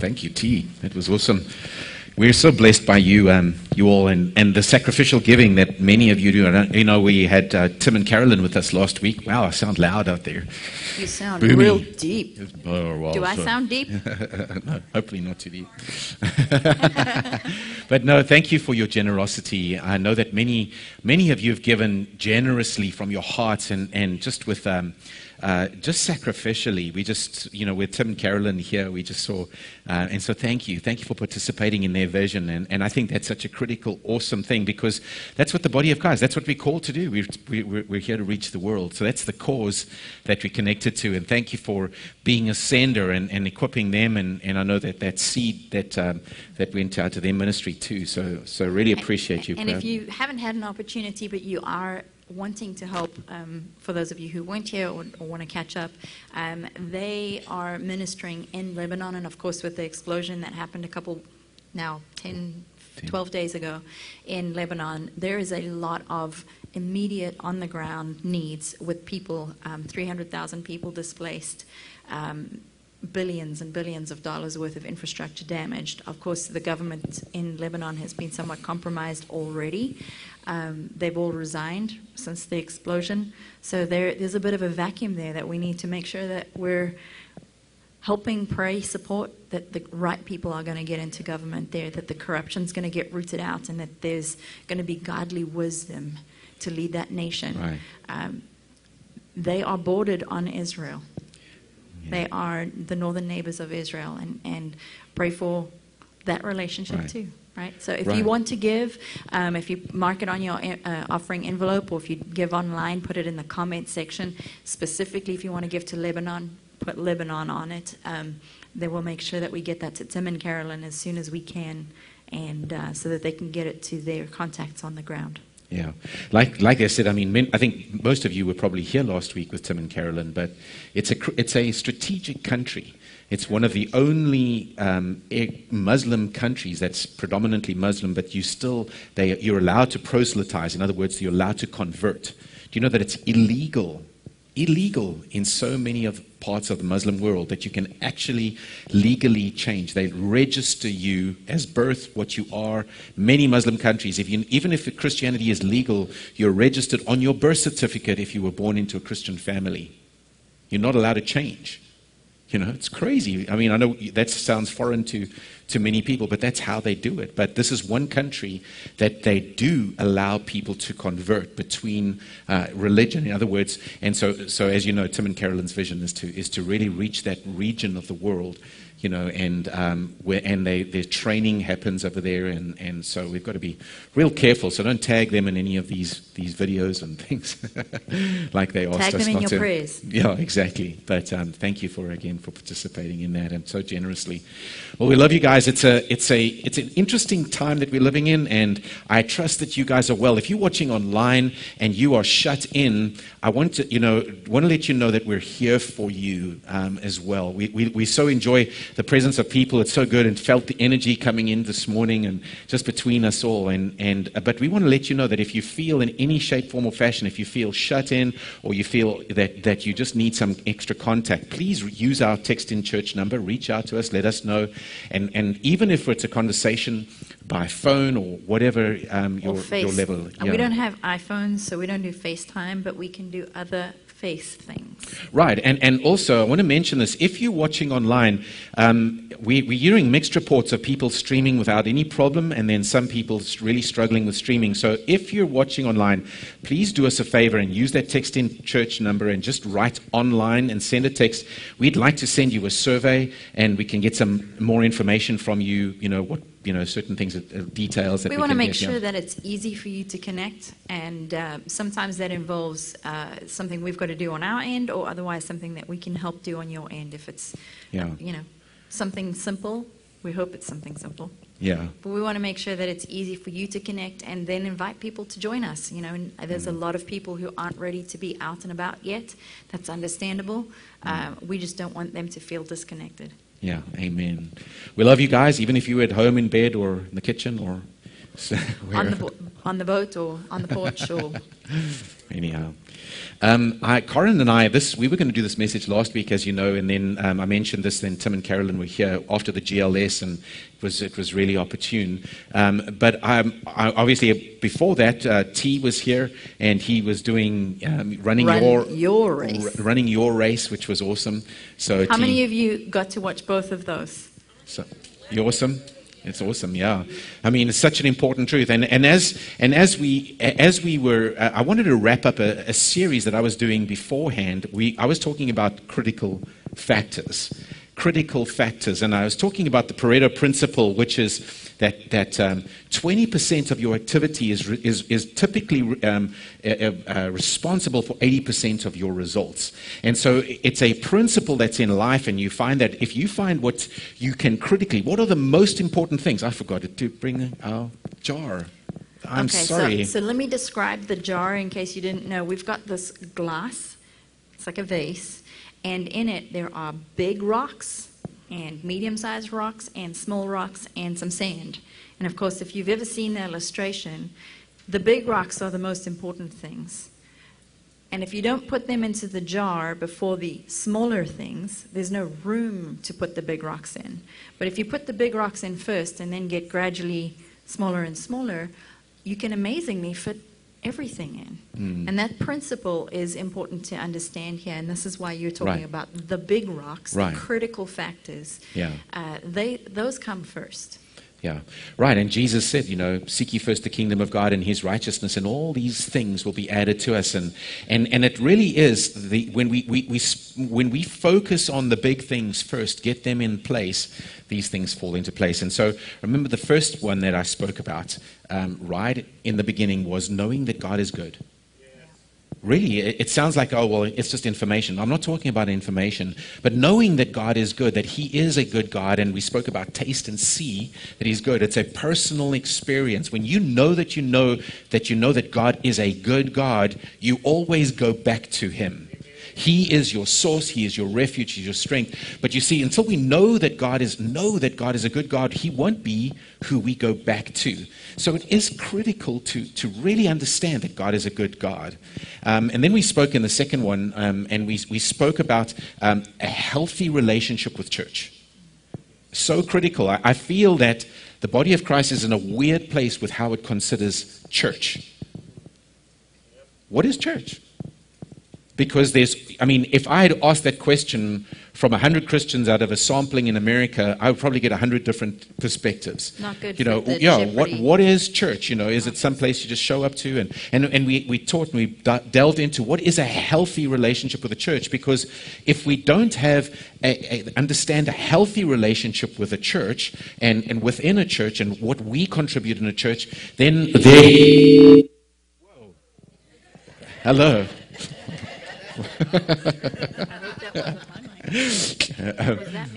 Thank you, T. That was awesome. We're so blessed by you, um, you all, and, and the sacrificial giving that many of you do. And, you know, we had uh, Tim and Carolyn with us last week. Wow, I sound loud out there. You sound Boomy. real deep. Oh, well, Do I so- sound deep? no, hopefully not too deep. but no, thank you for your generosity. I know that many, many of you have given generously from your hearts and, and just with. Um, uh, just sacrificially, we just, you know, with Tim and Carolyn here, we just saw, uh, and so thank you. Thank you for participating in their vision. And, and I think that's such a critical, awesome thing because that's what the body of Christ, that's what we're called to do. We're, we- we're, we're here to reach the world. So that's the cause that we're connected to. And thank you for being a sender and, and equipping them. And, and I know that that seed that, um, that went out to their ministry too. So, so really appreciate you. And if you haven't had an opportunity, but you are wanting to help, um, for those of you who weren't here or, or want to catch up, um, they are ministering in Lebanon, and of course, with the explosion that happened a couple, now 10, 12 days ago in Lebanon, there is a lot of immediate on the ground needs with people, um, 300,000 people displaced. Um, billions and billions of dollars worth of infrastructure damaged. Of course, the government in Lebanon has been somewhat compromised already. Um, they've all resigned since the explosion. So there, there's a bit of a vacuum there that we need to make sure that we're helping pray support that the right people are going to get into government there, that the corruption's going to get rooted out, and that there's going to be godly wisdom to lead that nation. Right. Um, they are bordered on Israel. They are the northern neighbors of Israel, and, and pray for that relationship Right. too. Right. So if Right. you want to give, um, if you mark it on your uh, offering envelope, or if you give online, put it in the comment section. Specifically, if you want to give to Lebanon, put Lebanon on it. Um, then we'll make sure that we get that to Tim and Carolyn as soon as we can, and uh, so that they can get it to their contacts on the ground. Yeah, like like I said, I mean, I think most of you were probably here last week with Tim and Carolyn, but it's a it's a strategic country. It's one of the only um, Muslim countries that's predominantly Muslim, but you still they you're allowed to proselytize. In other words, you're allowed to convert. Do you know that it's illegal? Illegal in so many of parts of the Muslim world that you can actually legally change. They register you as birth what you are. Many Muslim countries, if you, even if Christianity is legal, you're registered on your birth certificate if you were born into a Christian family. You're not allowed to change. You know, it's crazy. I mean, I know that sounds foreign to, to many people, but that's how they do it. But this is one country that they do allow people to convert between uh, religion, in other words. And so, so, as you know, Tim and Carolyn's vision is to, is to really reach that region of the world, you know, and, um, and they, their training happens over there. And, and so we've got to be real careful. So don't tag them in any of these, these videos and things like they asked Tag us them in your to. prayers. Yeah, exactly. But um, thank you for again for participating in that and so generously. Well, we love you guys. It's a it's a it's an interesting time that we're living in, and I trust that you guys are well. If you're watching online and you are shut in, I want to you know want to let you know that we're here for you um, as well. We, we we so enjoy the presence of people. It's so good, and felt the energy coming in this morning, and just between us all. And and uh, but we want to let you know that if you feel in any shape, form, or fashion, if you feel shut in or you feel that, that you just need some extra contact, please use our text in church number. Reach out to us, let us know. And, and even if it's a conversation by phone or whatever um, your, or face. your level. And yeah. We don't have iPhones, so we don't do FaceTime, but we can do other face things. Right, and, and also I want to mention this. If you're watching online, um, we, we're hearing mixed reports of people streaming without any problem, and then some people really struggling with streaming. So if you're watching online, please do us a favor and use that text in church number and just write online and send a text. We'd like to send you a survey, and we can get some more information from you. You know what you know certain things, uh, details that We we, want to make sure that it's easy for you to connect, and uh, sometimes that involves uh, something we've got to do on our end, or otherwise something that we can help do on your end. If it's, Yeah. you know, something simple, we hope it's something simple. Yeah. But we want to make sure that it's easy for you to connect and then invite people to join us. You know, and there's a lot of people who aren't ready to be out and about yet. That's understandable. Uh, we just don't want them to feel disconnected. Yeah, amen. We love you guys, even if you're at home in bed or in the kitchen or on the bo- on the boat or on the porch or Anyhow, um, I, Karin and I, this we were going to do this message last week, as you know, and then um, I mentioned this. Then Tim and Carolyn were here after the GLS, and it was it was really opportune. Um, but um, I, obviously, before that, uh, T was here, and he was doing um, running Run your your race. r- running your race, which was awesome. So How T, many of you got to watch both of those? so, you awesome? It's awesome, yeah. I mean, it's such an important truth. And, and, as, and as, we, as we were, uh, I wanted to wrap up a, a series that I was doing beforehand. We, I was talking about critical factors. Critical factors. And I was talking about the Pareto principle, which is that, that um, 20% of your activity is, re- is, is typically um, uh, uh, responsible for 80% of your results. And so it's a principle that's in life, and you find that if you find what you can critically, what are the most important things? I forgot to bring our jar. I'm okay, sorry. So, so let me describe the jar in case you didn't know. We've got this glass, it's like a vase, and in it there are big rocks and medium sized rocks and small rocks and some sand. And of course, if you've ever seen the illustration, the big rocks are the most important things. And if you don't put them into the jar before the smaller things, there's no room to put the big rocks in. But if you put the big rocks in first and then get gradually smaller and smaller, you can amazingly fit everything in. Mm. And that principle is important to understand here. And this is why you're talking Right. about the big rocks, Right. the critical factors. Yeah. Uh, they, those come first. Yeah, right. And Jesus said, you know, seek ye first the kingdom of God and his righteousness, and all these things will be added to us. And, and, and it really is the, when, we, we, we, when we focus on the big things first, get them in place, these things fall into place. And so remember the first one that I spoke about, um, right in the beginning, was knowing that God is good. Really, it sounds like, oh, well, it's just information. I'm not talking about information, but knowing that God is good, that He is a good God, and we spoke about taste and see that He's good. It's a personal experience. When you know that you know that you know that God is a good God, you always go back to Him. He is your source, He is your refuge, He's your strength. But you see, until we know that God is know that God is a good God, He won't be who we go back to. So it is critical to, to really understand that God is a good God. Um, and then we spoke in the second one, um, and we, we spoke about um, a healthy relationship with church. So critical. I, I feel that the body of Christ is in a weird place with how it considers church. What is church? Because there's, I mean, if I had asked that question from 100 Christians out of a sampling in America, I would probably get 100 different perspectives. Not good You for know, the yeah, what, what is church? You know, is it some place you just show up to? And, and, and we, we taught and we delved into what is a healthy relationship with the church. Because if we don't have, a, a, understand a healthy relationship with a church and, and within a church and what we contribute in a church, then there. Hello. That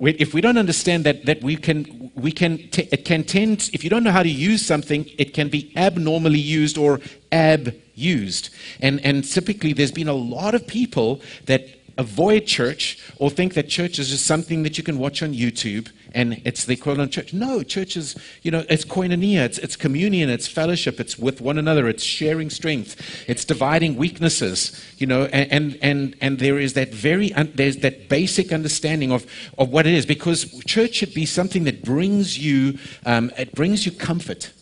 if we don't understand that, that we can, we can t- it can tend, if you don't know how to use something, it can be abnormally used or abused. And, and typically, there's been a lot of people that avoid church or think that church is just something that you can watch on YouTube and it's the equivalent church. No, church is, you know, it's koinonia, it's, it's communion, it's fellowship, it's with one another, it's sharing strength, it's dividing weaknesses, you know, and, and, and, and there is that very, un- there's that basic understanding of, of what it is because church should be something that brings you, um, it brings you comfort.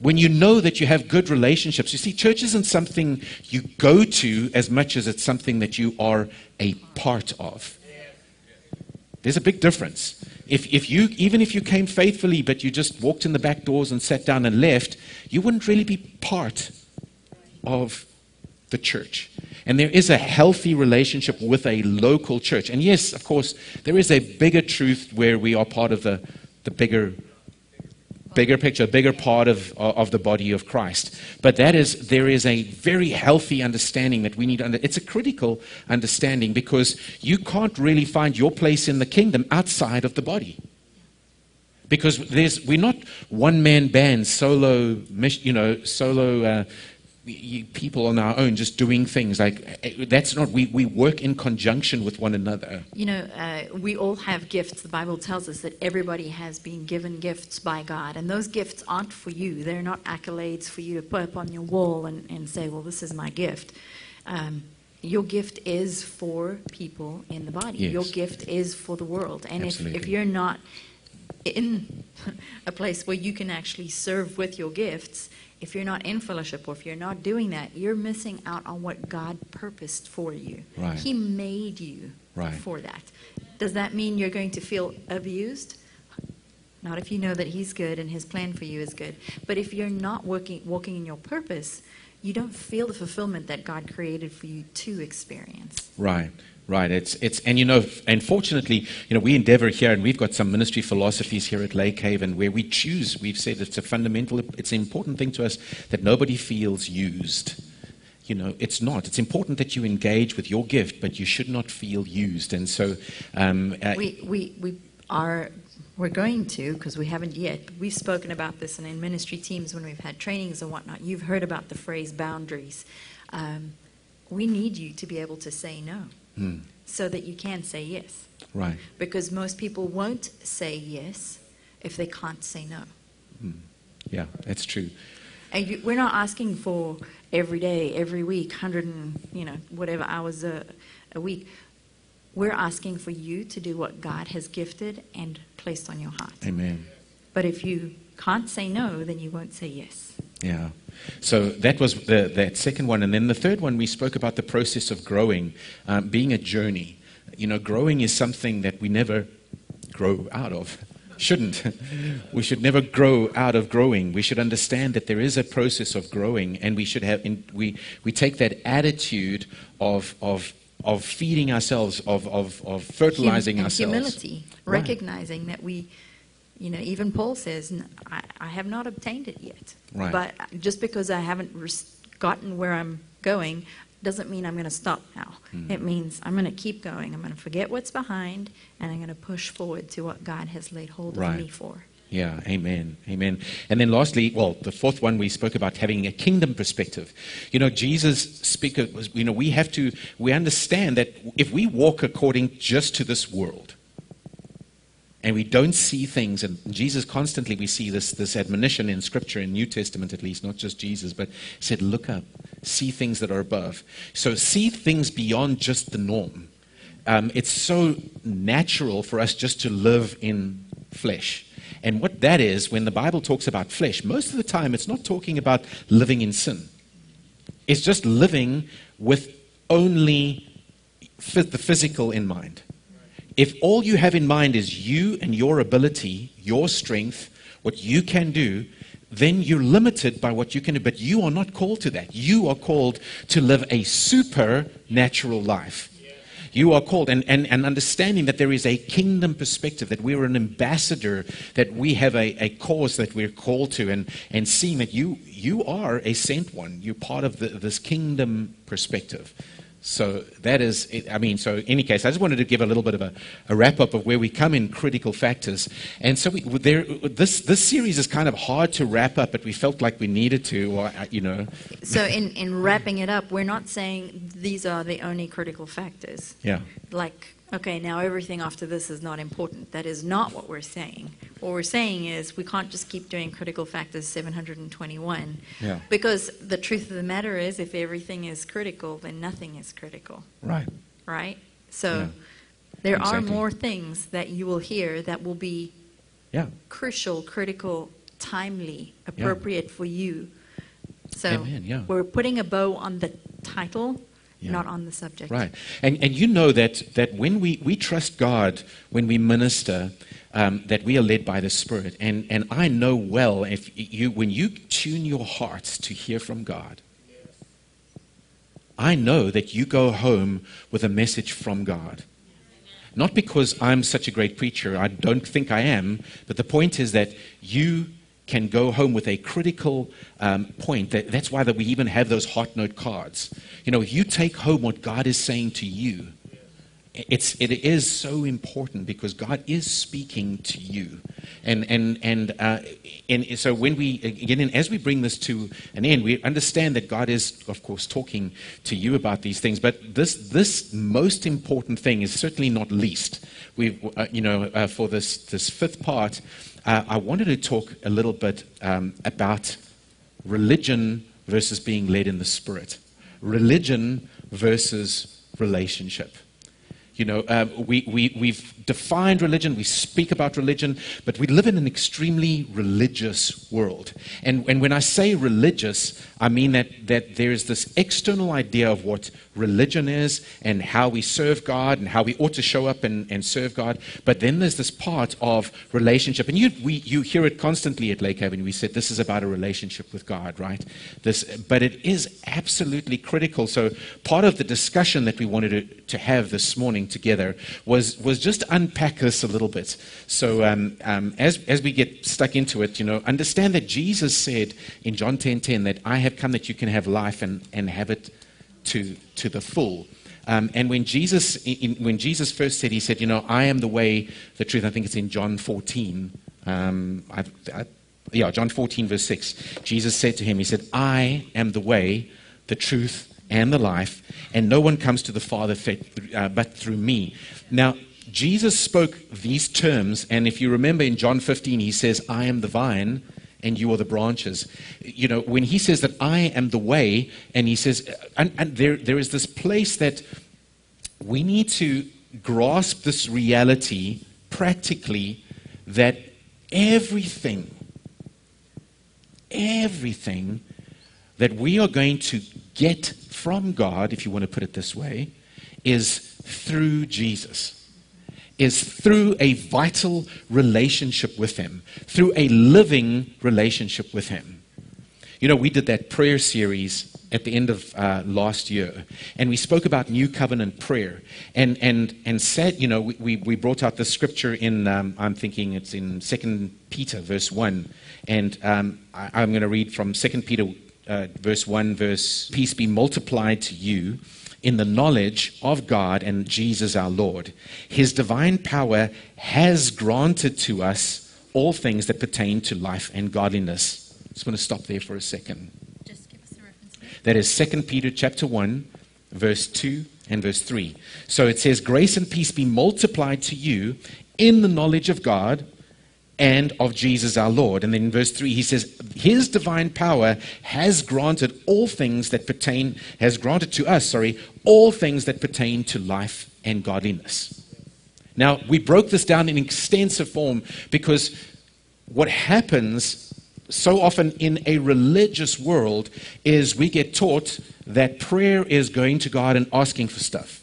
When you know that you have good relationships, you see, church isn't something you go to as much as it's something that you are a part of. There's a big difference. If, if you, even if you came faithfully, but you just walked in the back doors and sat down and left, you wouldn't really be part of the church. And there is a healthy relationship with a local church. And yes, of course, there is a bigger truth where we are part of the, the bigger bigger picture, bigger part of, of the body of Christ. But that is, there is a very healthy understanding that we need. Under, it's a critical understanding because you can't really find your place in the kingdom outside of the body. Because there's, we're not one man band, solo, you know, solo uh, people on our own just doing things like eh, that's not we, we work in conjunction with one another You know, uh, we all have gifts. The Bible tells us that everybody has been given gifts by God, and those gifts aren't for you. They're not accolades for you to put up on your wall and, and say, well, this is my gift. Um, your gift is for people in the body. Yes. Your gift is for the world. And if, if you're not in a place where you can actually serve with your gifts, if you're not in fellowship or if you're not doing that, you're missing out on what God purposed for you. Right. He made you Right. for that. Does that mean you're going to feel abused? Not if you know that He's good and His plan for you is good. But if you're not working, walking in your purpose, you don't feel the fulfillment that God created for you to experience. Right, right. It's it's and you know, and fortunately, you know, we endeavor here, and we've got some ministry philosophies here at Lake Haven where we choose. We've said it's a fundamental, it's an important thing to us that nobody feels used. You know, it's not. It's important that you engage with your gift, but you should not feel used. And so, um, uh, We, we, we are, we're going to, because we haven't yet, we've spoken about this and in ministry teams when we've had trainings and whatnot, you've heard about the phrase boundaries. Um, we need you to be able to say no hmm, so that you can say yes. right, Because most people won't say yes if they can't say no. yeah, that's true. And you, we're not asking for every day, every week, hundred and you know whatever hours a, a week. We're asking for you to do what God has gifted and placed on your heart. Amen. But if you can't say no, then you won't say yes. Yeah. So that was the, that second one. And then the third one, we spoke about the process of growing, um, being a journey. You know, growing is something that we never grow out of. Shouldn't. we should never grow out of growing. We should understand that there is a process of growing, and we should have, in, we, we take that attitude of, of, of feeding ourselves, of, of, of fertilizing Hum- and ourselves. humility, Right. recognizing that we, you know, even Paul says, "N- I, I have not obtained it yet. Right. But just because I haven't res- gotten where I'm going doesn't mean I'm going to stop now. Hmm. It means I'm going to keep going. I'm going to forget what's behind and I'm going to push forward to what God has laid hold Right. of me for. Yeah, amen, amen. And then lastly, well, the fourth one we spoke about having a kingdom perspective. You know, Jesus speak was, you know, we have to, we understand that if we walk according just to this world, and we don't see things, and Jesus constantly, we see this, this admonition in Scripture, in New Testament at least, not just Jesus, but said, look up, see things that are above. So see things beyond just the norm. Um, it's so natural for us just to live in flesh. And what that is, when the Bible talks about flesh, most of the time it's not talking about living in sin. It's just living with only the physical in mind. If all you have in mind is you and your ability, your strength, what you can do, then you're limited by what you can do. But you are not called to that. You are called to live a supernatural life. You are called, and, and, and understanding that there is a kingdom perspective, that we're an ambassador, that we have a, a cause that we're called to, and, and seeing that you, you are a sent one. You're part of the, this kingdom perspective. So that is, I mean, so in any case, I just wanted to give a little bit of a, a wrap up of where we come in critical factors. And so we, there, this, this series is kind of hard to wrap up, but we felt like we needed to, or, uh, you know. So, in, in wrapping it up, we're not saying these are the only critical factors. Yeah. Like, okay, now everything after this is not important. That is not what we're saying. What we're saying is we can't just keep doing critical factors 721. Yeah. Because the truth of the matter is, if everything is critical, then nothing is critical, Right. right? So, Yeah. there are more things that you will hear that will be Yeah. crucial, critical, timely, appropriate for you. So Amen, yeah. we're putting a bow on the title, Yeah. not on the subject. Right. And, and you know that, that when we, we trust God, when we minister, um, that we are led by the Spirit. And, and I know well if you, when you tune your hearts to hear from God, I know that you go home with a message from God. Not because I'm such a great preacher, I don't think I am, but the point is that you can go home with a critical um, point. That, that's why that we even have those hot note cards. You know, if you take home what God is saying to you, it's, it is so important because God is speaking to you. And, and, and, uh, and so when we, again, and as we bring this to an end, we understand that God is, of course, talking to you about these things. But this, this most important thing is certainly not least. We've, uh, you know, uh, for this, this fifth part, uh, I wanted to talk a little bit um, about religion versus being led in the Spirit. Religion versus relationship. You know, uh, we, we, we've defined religion, we speak about religion, but we live in an extremely religious world. And, and when I say religious, I mean that, that there's this external idea of what religion is and how we serve God and how we ought to show up and, and serve God. But then there's this part of relationship. And you, we, you hear it constantly at Lake Haven. We said this is about a relationship with God, right? This, but it is absolutely critical. So part of the discussion that we wanted to, to have this morning together was, was just unpack this a little bit. So um, um, as, as we get stuck into it, you know, understand that Jesus said in John 10.10 10, that I have come that you can have life and, and have it to, to the full. Um, and when Jesus, in, when Jesus first said, he said, you know, I am the way, the truth, I think it's in John 14. Um, I, I, yeah, John 14, verse 6. Jesus said to him, he said, I am the way, the truth, and the life, and no one comes to the Father uh, but through me. Now, Jesus spoke these terms, and if you remember in John 15, he says, I am the vine and you are the branches. You know, when he says that I am the way, and he says, and, and there, there is this place that we need to grasp this reality practically that everything, everything that we are going to get from God, if you want to put it this way, is through Jesus is through a vital relationship with Him, through a living relationship with Him. You know, we did that prayer series at the end of uh, last year, and we spoke about new covenant prayer, and and and said, you know, we we brought out the scripture in. Um, I'm thinking it's in Second Peter, verse one, and um, I, am going to read from Second Peter, uh, verse one, verse peace be multiplied to you in the knowledge of God and Jesus our Lord. His divine power has granted to us all things that pertain to life and godliness. Just want to stop there for a second. Just give us a reference. That is 2 Peter chapter 1, verse 2 and verse 3. So it says, Grace and peace be multiplied to you in the knowledge of God and of Jesus our Lord. And then in verse 3, he says, His divine power has granted all things that pertain, has granted to us, sorry, all things that pertain to life and godliness. Now, we broke this down in extensive form because what happens so often in a religious world is we get taught that prayer is going to God and asking for stuff.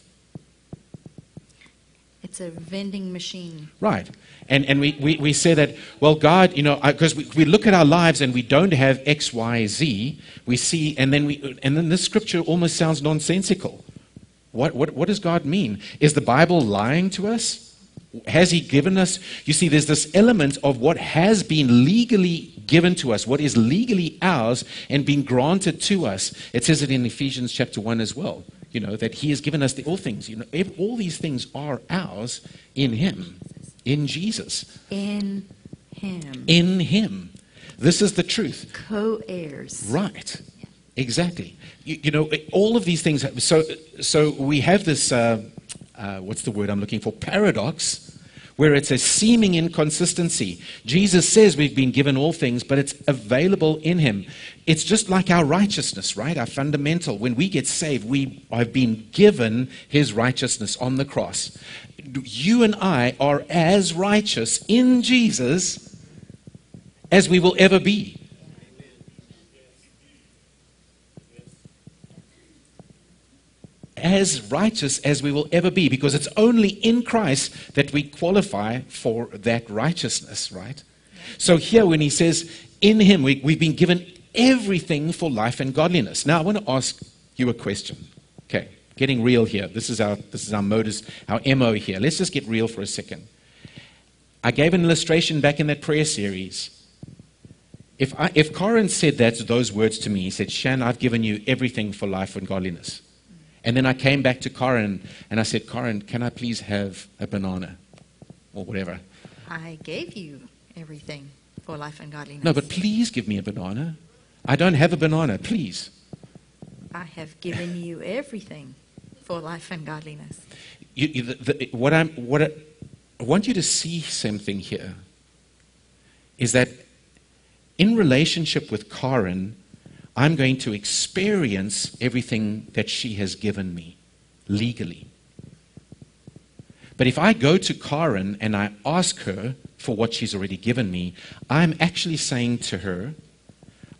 It's a vending machine. Right. And, and we, we, we say that, well, God, you know, because we, we look at our lives and we don't have X, Y, Z, we see, and then, we, and then this scripture almost sounds nonsensical. What, what, what does God mean? Is the Bible lying to us? Has He given us? You see, there's this element of what has been legally given to us, what is legally ours and been granted to us. It says it in Ephesians chapter 1 as well, you know, that He has given us the, all things. You know, all these things are ours in Him. In Jesus. In Him. In Him. This is the truth. Co heirs. Right. Exactly. You, you, know, all of these things. So, so we have this, uh, uh, what's the word I'm looking for? Paradox, where it's a seeming inconsistency. Jesus says we've been given all things, but it's available in Him. It's just like our righteousness, right? Our fundamental. When we get saved, we have been given His righteousness on the cross you and I are as righteous in Jesus as we will ever be. As righteous as we will ever be, because it's only in Christ that we qualify for that righteousness, right? So here, when he says, in him, we, we've been given everything for life and godliness. Now, I want to ask you a question. Okay getting real here. This is our, this is our modus, our MO here. Let's just get real for a second. I gave an illustration back in that prayer series. If, I, if Karin said that, those words to me, he said, Shan, I've given you everything for life and godliness. And then I came back to Karin and I said, Karin, can I please have a banana? Or whatever. I gave you everything for life and godliness. No, but please give me a banana. I don't have a banana, please. I have given you everything for life and godliness. You, you, the, the, what I'm, what I, I want you to see something here is that in relationship with Karin, I'm going to experience everything that she has given me legally. But if I go to Karin and I ask her for what she's already given me, I'm actually saying to her,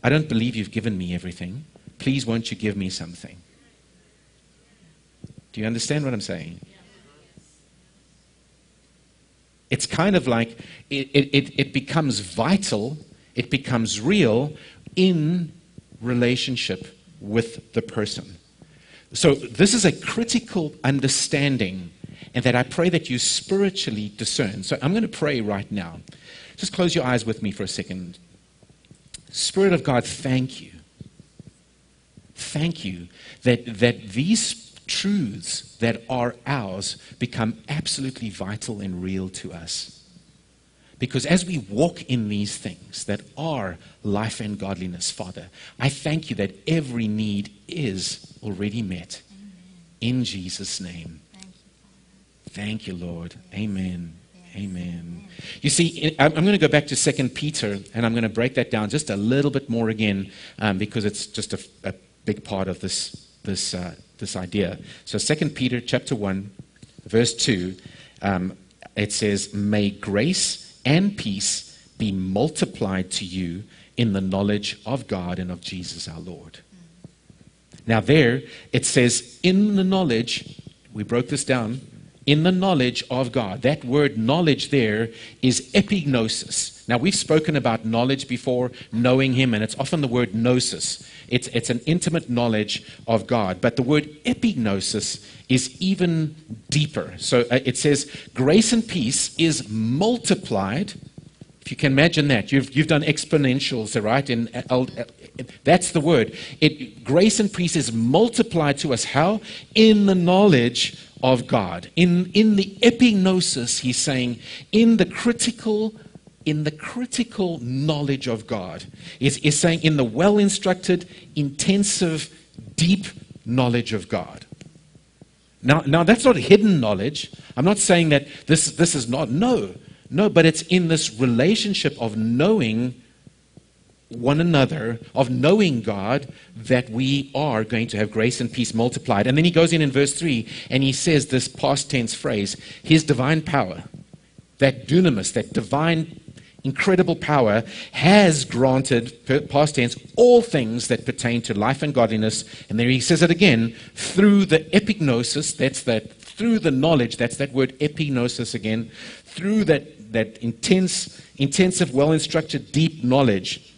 I don't believe you've given me everything. Please, won't you give me something? Do you understand what I'm saying? It's kind of like it, it, it becomes vital, it becomes real in relationship with the person. So, this is a critical understanding, and that I pray that you spiritually discern. So, I'm going to pray right now. Just close your eyes with me for a second. Spirit of God, thank you. Thank you that, that these truths that are ours become absolutely vital and real to us. Because as we walk in these things that are life and godliness, Father, I thank you that every need is already met. In Jesus' name. Thank you, Lord. Amen. Amen. You see, I'm going to go back to 2 Peter, and I'm going to break that down just a little bit more again um, because it's just a, a, big part of this, this, uh, this idea. So 2 Peter chapter 1, verse 2, um, it says, May grace and peace be multiplied to you in the knowledge of God and of Jesus our Lord. Now, there it says, in the knowledge, we broke this down, in the knowledge of God. That word knowledge there is epignosis. Now, we've spoken about knowledge before, knowing Him, and it's often the word gnosis. It's, it's an intimate knowledge of God. But the word epignosis is even deeper. So uh, it says, grace and peace is multiplied. If you can imagine that, you've, you've done exponentials, right? In, uh, that's the word. It, grace and peace is multiplied to us. How? In the knowledge of God. In, in the epignosis, he's saying, in the critical in the critical knowledge of God. Is, is saying in the well instructed, intensive, deep knowledge of God. Now, now, that's not hidden knowledge. I'm not saying that this, this is not, no. No, but it's in this relationship of knowing one another, of knowing God, that we are going to have grace and peace multiplied. And then he goes in in verse 3 and he says this past tense phrase His divine power, that dunamis, that divine incredible power, has granted, past tense, all things that pertain to life and godliness. And there he says it again through the epignosis, that's that, through the knowledge, that's that word epignosis again, through that, that intense, intensive, well instructed, deep knowledge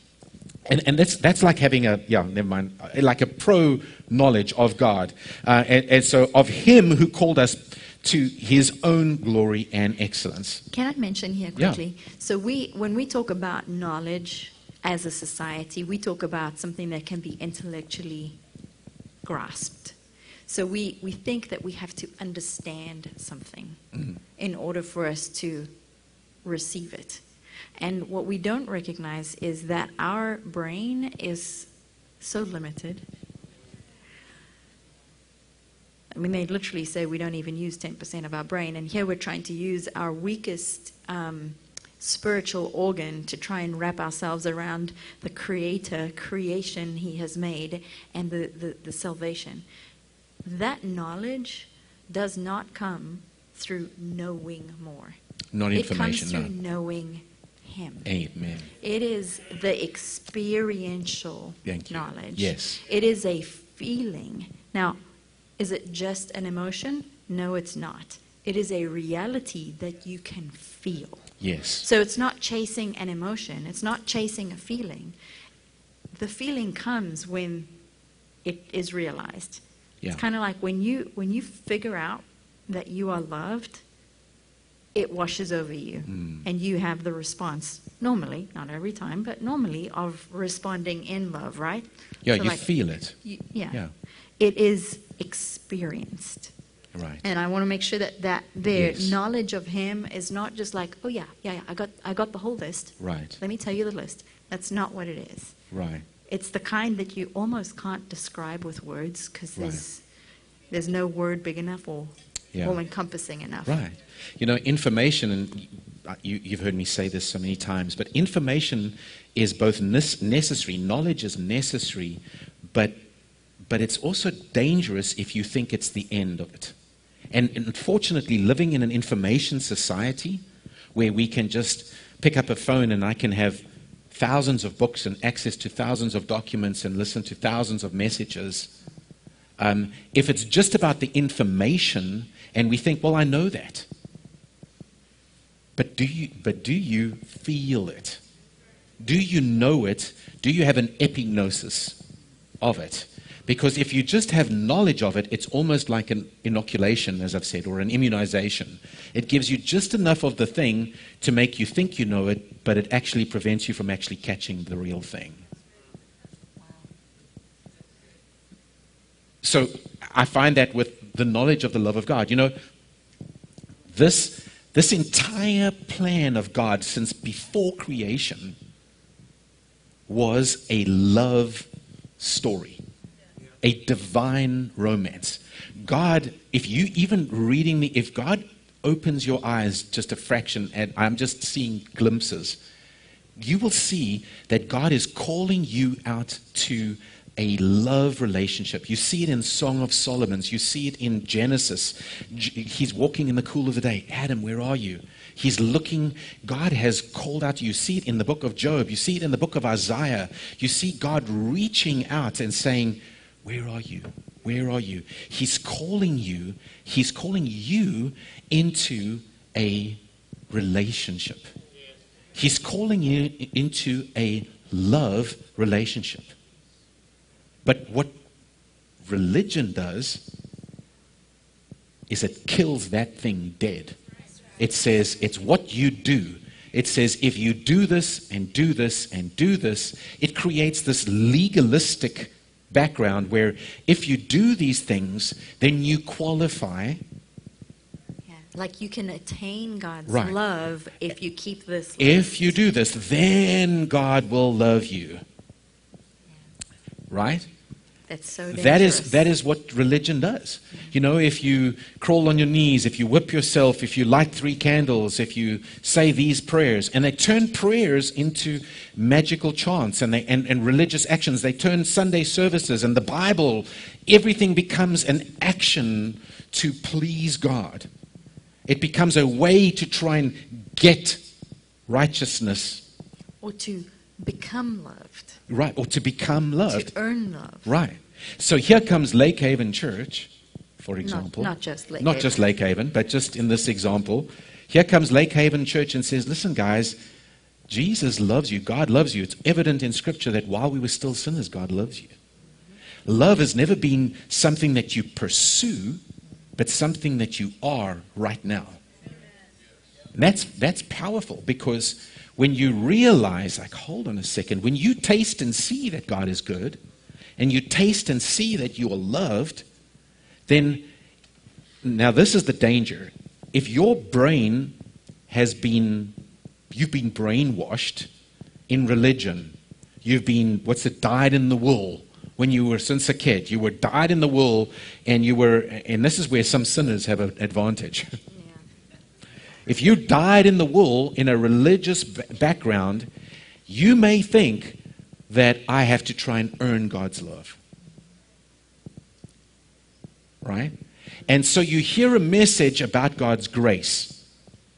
and, and that's, that's like having a, yeah, never mind, like a pro knowledge of God. Uh, and, and so of Him who called us to His own glory and excellence. Can I mention here quickly? Yeah. So we, when we talk about knowledge as a society, we talk about something that can be intellectually grasped. So we, we think that we have to understand something mm. in order for us to receive it. And what we don't recognize is that our brain is so limited. I mean, they literally say we don't even use 10% of our brain, and here we're trying to use our weakest um, spiritual organ to try and wrap ourselves around the Creator, creation He has made, and the, the, the salvation. That knowledge does not come through knowing more. Not information, it comes through no. knowing him. Amen. It is the experiential knowledge. Yes. It is a feeling. Now, is it just an emotion? No, it's not. It is a reality that you can feel. Yes. So it's not chasing an emotion, it's not chasing a feeling. The feeling comes when it is realized. Yeah. It's kind of like when you when you figure out that you are loved, it washes over you. Mm. And you have the response, normally, not every time, but normally, of responding in love, right? Yeah, so you like, feel it. You, yeah. yeah. It is experienced. Right. And I want to make sure that, that their Yes. knowledge of him is not just like, oh yeah, yeah, yeah, I got I got the whole list. Right. Let me tell you the list. That's not what it is. Right. It's the kind that you almost can't describe with words because Right. there's there's no word big enough or Yeah. all encompassing enough. Right. You know, information, and you, you've heard me say this so many times, but information is both necessary, knowledge is necessary, but, but it's also dangerous if you think it's the end of it. And unfortunately, living in an information society where we can just pick up a phone and I can have thousands of books and access to thousands of documents and listen to thousands of messages. Um, if it's just about the information and we think, well, I know that. But do you, but do you feel it? Do you know it? Do you have an epignosis of it? Because if you just have knowledge of it, it's almost like an inoculation, as I've said, or an immunization. It gives you just enough of the thing to make you think you know it, but it actually prevents you from actually catching the real thing. So I find that with the knowledge of the love of God. You know, this, this entire plan of God since before creation was a love story, a divine romance. God, if you even reading me, if God opens your eyes just a fraction, and I'm just seeing glimpses, you will see that God is calling you out to a love relationship. You see it in Song of Solomon's. You see it in Genesis. He's walking in the cool of the day. Adam, where are you? He's looking. God has called out to you. You see it in the book of Job. You see it in the book of Isaiah. You see God reaching out and saying, Where are you? Where are you? He's calling you. He's calling you into a relationship. He's calling you into a love relationship. But what religion does is it kills that thing dead. It says it's what you do. It says if you do this and do this and do this, it creates this legalistic background where if you do these things, then you qualify. Yeah. Like you can attain God's Right. love if you keep this. If you do this, then God will love you. Right? That's so dangerous. That is, that is what religion does. You know, if you crawl on your knees, if you whip yourself, if you light three candles, if you say these prayers, and they turn prayers into magical chants and, they, and, and religious actions, they turn Sunday services and the Bible, everything becomes an action to please God. It becomes a way to try and get righteousness, or to become loved, right, or to become loved. to earn love. Right. So here comes Lake Haven Church, for example. not just Lake Not Haven. just Lake Haven, but just in this example. Here comes Lake Haven Church and says, listen, guys, Jesus loves you. God loves you. It's evident in Scripture that while we were still sinners, God loves you. Love has never been something that you pursue, but something that you are right now. And that's, that's powerful because when you realize, like, hold on a second, when you taste and see that God is good, and you taste and see that you are loved, then now this is the danger. If your brain has been, you've been brainwashed in religion, you've been, what's it, dyed in the wool when you were since a kid. You were dyed in the wool, and you were, and this is where some sinners have an advantage. If you died in the wool in a religious background, you may think that I have to try and earn God's love. Right? And so you hear a message about God's grace,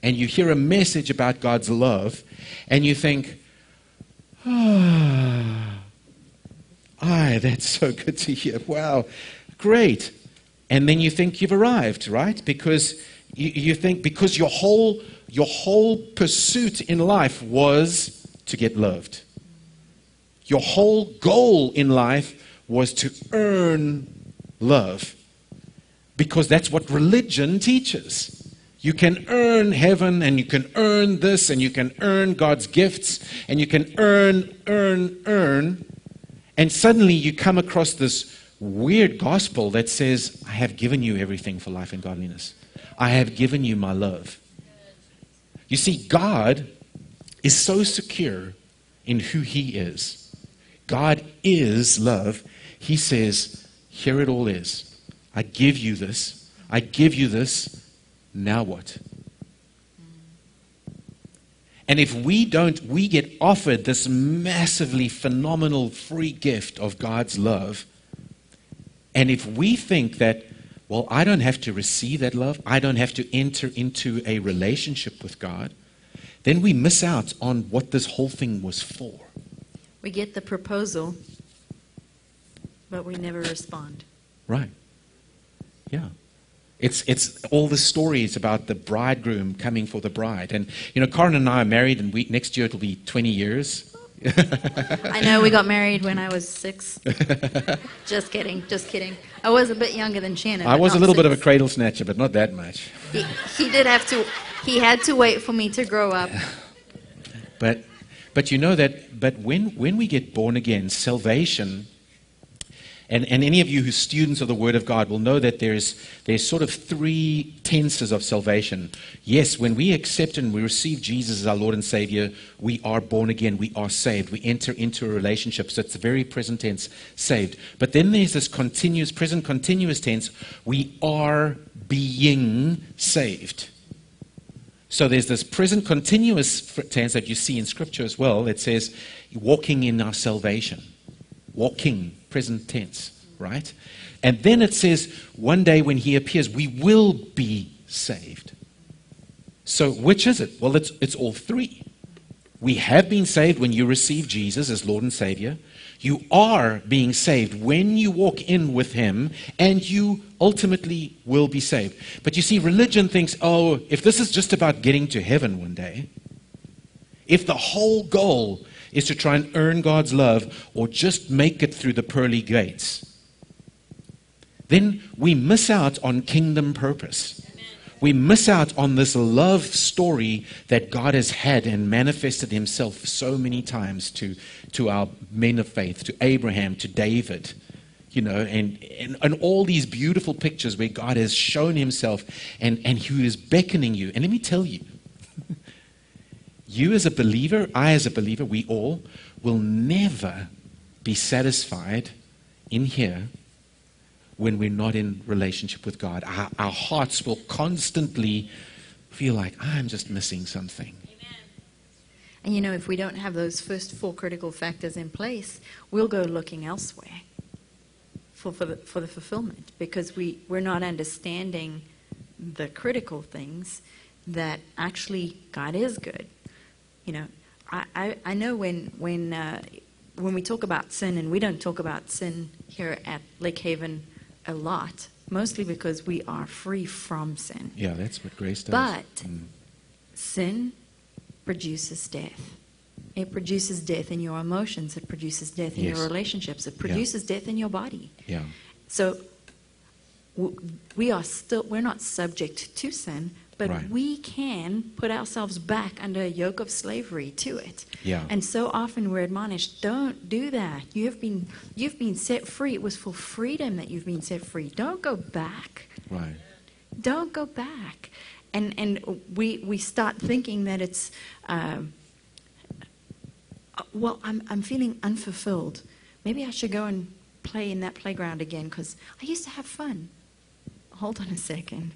and you hear a message about God's love, and you think, ah, aye, that's so good to hear. Wow, great. And then you think you've arrived, right? Because you, you think because your whole your whole pursuit in life was to get loved. Your whole goal in life was to earn love. Because that's what religion teaches. You can earn heaven and you can earn this and you can earn God's gifts and you can earn, earn, earn. And suddenly you come across this weird gospel that says, I have given you everything for life and godliness. I have given you my love. You see, God is so secure in who He is. God is love. He says, Here it all is. I give you this. I give you this. Now what? And if we don't, we get offered this massively phenomenal free gift of God's love. And if we think that, well, I don't have to receive that love, I don't have to enter into a relationship with God, then we miss out on what this whole thing was for. We get the proposal, but we never respond. Right. Yeah. It's, it's all the stories about the bridegroom coming for the bride. And, you know, Karin and I are married, and we, next year it'll be 20 years. I know we got married when I was six. just kidding, just kidding. I was a bit younger than Shannon. I was a little bit of a cradle snatcher, but not that much. He, he did have to. He had to wait for me to grow up. But, but you know that, but when, when we get born again, salvation, and, and any of you who's students of the Word of God will know that there's, there's sort of three tenses of salvation. Yes, when we accept and we receive Jesus as our Lord and Savior, we are born again, we are saved, we enter into a relationship. So it's a very present tense, saved. But then there's this continuous, present continuous tense, we are being saved. So there's this present continuous tense that you see in Scripture as well that says walking in our salvation. Walking, present tense, right? And then it says one day when He appears, we will be saved. So which is it? Well, it's, it's all three. We have been saved when you receive Jesus as Lord and Savior. You are being saved when you walk in with Him, and you ultimately will be saved. But you see, religion thinks, oh, if this is just about getting to heaven one day, if the whole goal is to try and earn God's love or just make it through the pearly gates, then we miss out on kingdom purpose. We miss out on this love story that God has had and manifested himself so many times to, to our men of faith, to Abraham, to David, you know, and, and, and all these beautiful pictures where God has shown himself and, and who is beckoning you. And let me tell you, you as a believer, I as a believer, we all will never be satisfied in here when we're not in relationship with God. Our, our hearts will constantly feel like, I'm just missing something. And you know, if we don't have those first four critical factors in place, we'll go looking elsewhere for, for, the, for the fulfillment because we, we're not understanding the critical things that actually God is good. You know, I, I, I know when, when, uh, when we talk about sin, and we don't talk about sin here at Lake Haven a lot, mostly because we are free from sin. Yeah, that's what grace does. But Mm. sin produces death. It produces death in your emotions. It produces death in Yes. your relationships. It produces death in your body. Yeah, So we are still we're not subject to sin, but Right. we can put ourselves back under a yoke of slavery to it. Yeah. And so often we're admonished, don't do that. You have been you've been set free. It was for freedom that you've been set free. Don't go back. right. Don't go back. And and we we start thinking that it's um, uh, well, I'm I'm feeling unfulfilled. Maybe I should go and play in that playground again because I used to have fun. Hold on a second.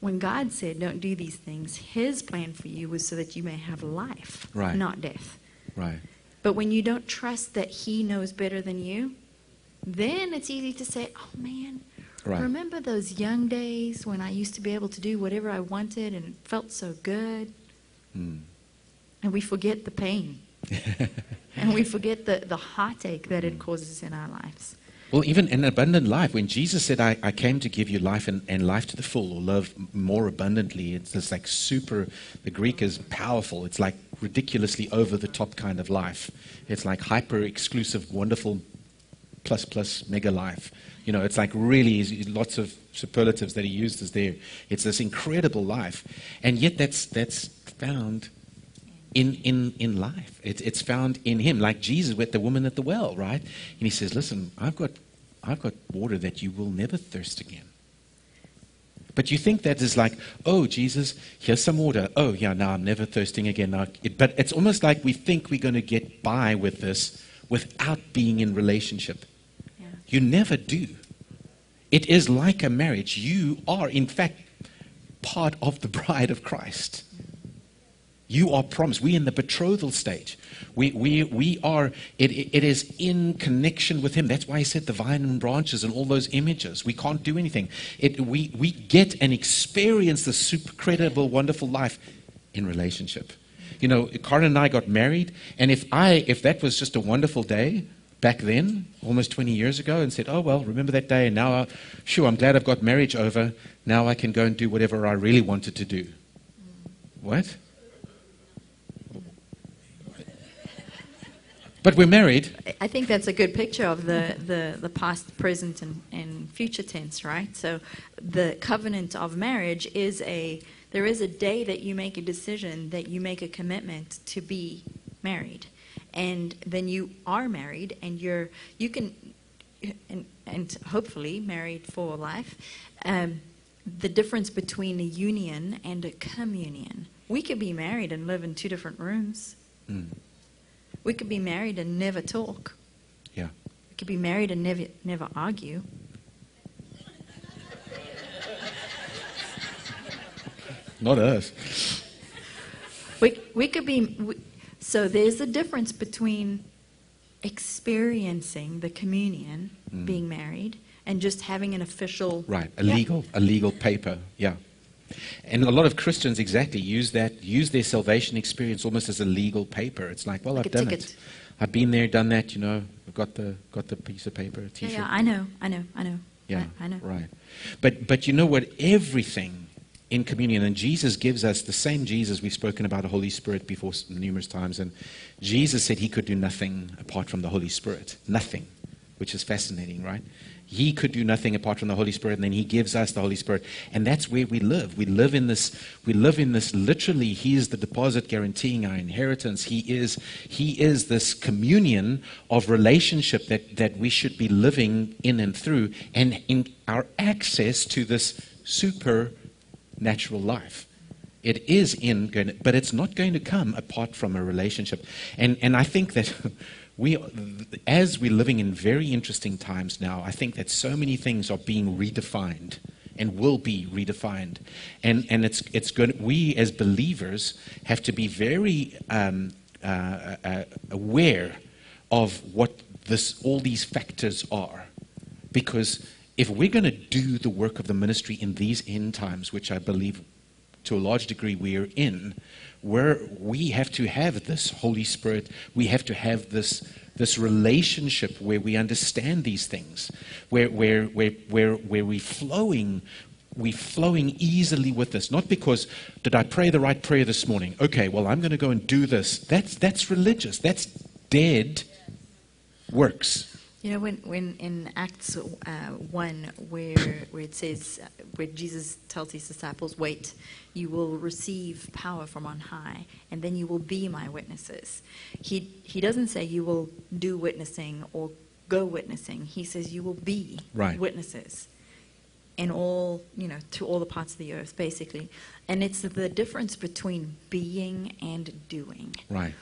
When God said, "Don't do these things," His plan for you was so that you may have life, Right. not death. Right. But when you don't trust that He knows better than you, then it's easy to say, "Oh man, Right. remember those young days when I used to be able to do whatever I wanted and it felt so good?" Mm. And we forget the pain, and we forget the the heartache that it causes in our lives. Well, even in abundant life, when Jesus said, I, I came to give you life and, and life to the full, or love more abundantly, it's this like super, the Greek is powerful. It's like ridiculously over the top kind of life. It's like hyper exclusive, wonderful, plus plus mega life. You know, it's like really lots of superlatives that he used is there. It's this incredible life. And yet that's, that's found in, in, in life. It, it's found in him, like Jesus with the woman at the well, right? And he says, Listen, I've got I've got water that you will never thirst again. But you think that is like, oh, Jesus, here's some water. Oh, yeah, now I'm never thirsting again. Now, it, but it's almost like we think we're going to get by with this without being in relationship. Yeah. You never do. It is like a marriage. You are, in fact, part of the bride of Christ. Mm-hmm. You are promised. We're in the betrothal stage. We, we, we are, it, it is in connection with Him. That's why He said the vine and branches and all those images. We can't do anything. It, we, we get and experience the super credible, wonderful life in relationship. You know, Karin and I got married, and if I, if that was just a wonderful day back then, almost 20 years ago, and said, oh, well, remember that day, and now, I, sure, I'm glad I've got marriage over. Now I can go and do whatever I really wanted to do. What? But we're married. I- think that's a good picture of the, the, the past, present, and, and future tense, right? So the covenant of marriage is a, there is a day that you make a decision, that you make a commitment to be married. And then you are married, and you're, you can, and, and hopefully married for life. Um, the difference between a union and a communion. We could be married and live in two different rooms. Mm, We could be married and never talk. yeah. We could be married and never never argue. Not us. We we could be we, so there's a difference between experiencing the communion, Mm. being married, and just having an official Right, a Yeah. legal, a legal paper, yeah. And a lot of Christians exactly use that, use their salvation experience almost as a legal paper. It's like, well, Like I've done ticket. it. I've been there, done that. You know, I've got the got the piece of paper, Yeah, T-shirt. yeah, I know, I know, I know. Yeah, I, I know. Right. But but you know what? Everything in communion, and Jesus gives us the same Jesus we've spoken about the Holy Spirit before numerous times, and Jesus said he could do nothing apart from the Holy Spirit. Nothing, which is fascinating, right? He could do nothing apart from the Holy Spirit, and then He gives us the Holy Spirit, and that's where we live. We live in this. We live in this. Literally, He is the deposit guaranteeing our inheritance. He is. He is this communion of relationship that that we should be living in and through, and in our access to this supernatural life. It is in, going but it's not going to come apart from a relationship. And, and I think that we, as we're living in very interesting times now, I think that so many things are being redefined and will be redefined. And, and it's, it's good, we as believers have to be very um, uh, uh, aware of what this, all these factors are. Because if we're going to do the work of the ministry in these end times, which I believe to a large degree we are in, where we have to have this Holy Spirit, we have to have this this relationship where we understand these things, where where where where where we flowing we flowing easily with this. Not because did I pray the right prayer this morning? Okay, well I'm going to go and do this. That's that's religious. That's dead works. You know, when, when in Acts uh, 1, where, where it says, uh, where Jesus tells his disciples, Wait, you will receive power from on high, and then you will be my witnesses. He, he doesn't say you will do witnessing or go witnessing. He says you will be Right. witnesses in all, you know, to all the parts of the earth, basically. And it's the difference between being and doing. Right.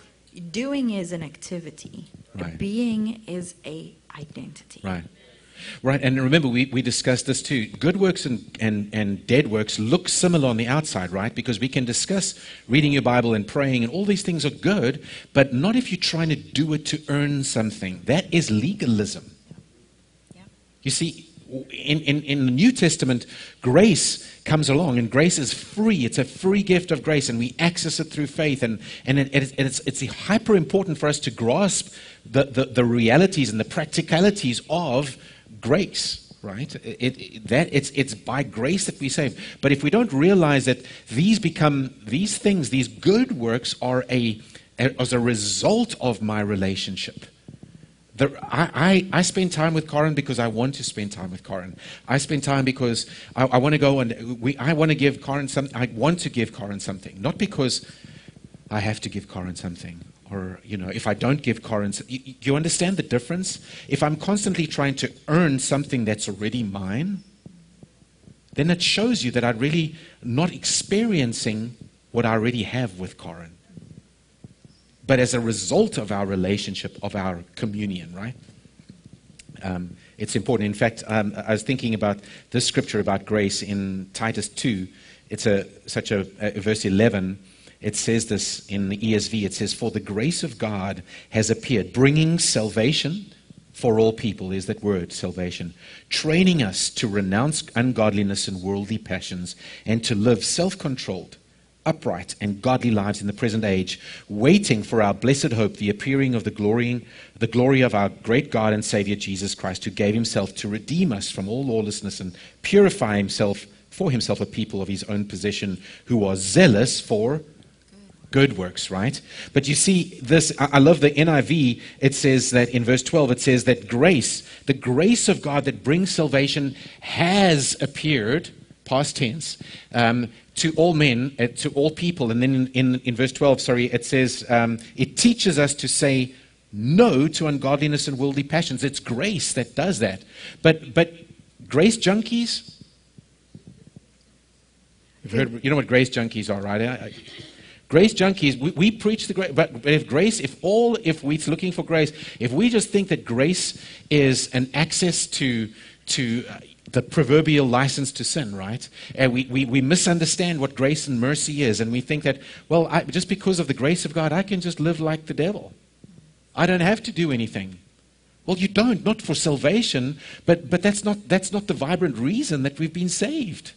Doing is an activity. Right. Being is a identity. Right. Right, and remember, we, we discussed this too. Good works and, and, and dead works look similar on the outside, right? Because we can discuss reading your Bible and praying, and all these things are good, but not if you're trying to do it to earn something. That is legalism. Yeah. You see, in, in, in the New Testament, grace comes along, and grace is free. It's a free gift of grace, and we access it through faith. And, and, it, it, it's, it's hyper important for us to grasp the, the, the realities and the practicalities of grace. Right, it, it, that it's it's by grace that we save. But if we don't realize that these become these things, these good works are a as a result of my relationship. The, I, I, I spend time with Karin because I want to spend time with Karin. I spend time because I, I want to go and we, I want to give Karin some. I want to give Karin something, not because I have to give Karin something. Or you know, if I don't give Karin, you, you understand the difference? If I'm constantly trying to earn something that's already mine, then it shows you that I'm really not experiencing what I already have with Karin. But as a result of our relationship, of our communion, right? Um, it's important. In fact, um, I was thinking about this scripture about grace in Titus 2. It's a, such a, a verse 11 it says this in the ESV it says, For the grace of God has appeared, bringing salvation for all people, is that word, salvation, training us to renounce ungodliness and worldly passions and to live self controlled, upright, and godly lives in the present age, waiting for our blessed hope, the appearing of the glory, the glory of our great God and Savior Jesus Christ, who gave himself to redeem us from all lawlessness and purify himself for himself a people of his own possession who are zealous for good works, right? But you see, this, I love the NIV. It says that in verse 12, it says that grace, the grace of God that brings salvation, has appeared, past tense, um, to all men, uh, to all people. And then in, in, in, verse 12, sorry, it says um, it teaches us to say no to ungodliness and worldly passions. It's grace that does that. But, but grace junkies, Heard, you know what grace junkies are, right? I, Grace junkies, we, we preach the grace, but, but if grace, if all, if we're looking for grace, if we just think that grace is an access to, to uh, the proverbial license to sin, right? And we, we, we misunderstand what grace and mercy is, and we think that, well, I, just because of the grace of God, I can just live like the devil. I don't have to do anything. Well, you don't, not for salvation, but, but that's, not, that's not the vibrant reason that we've been saved.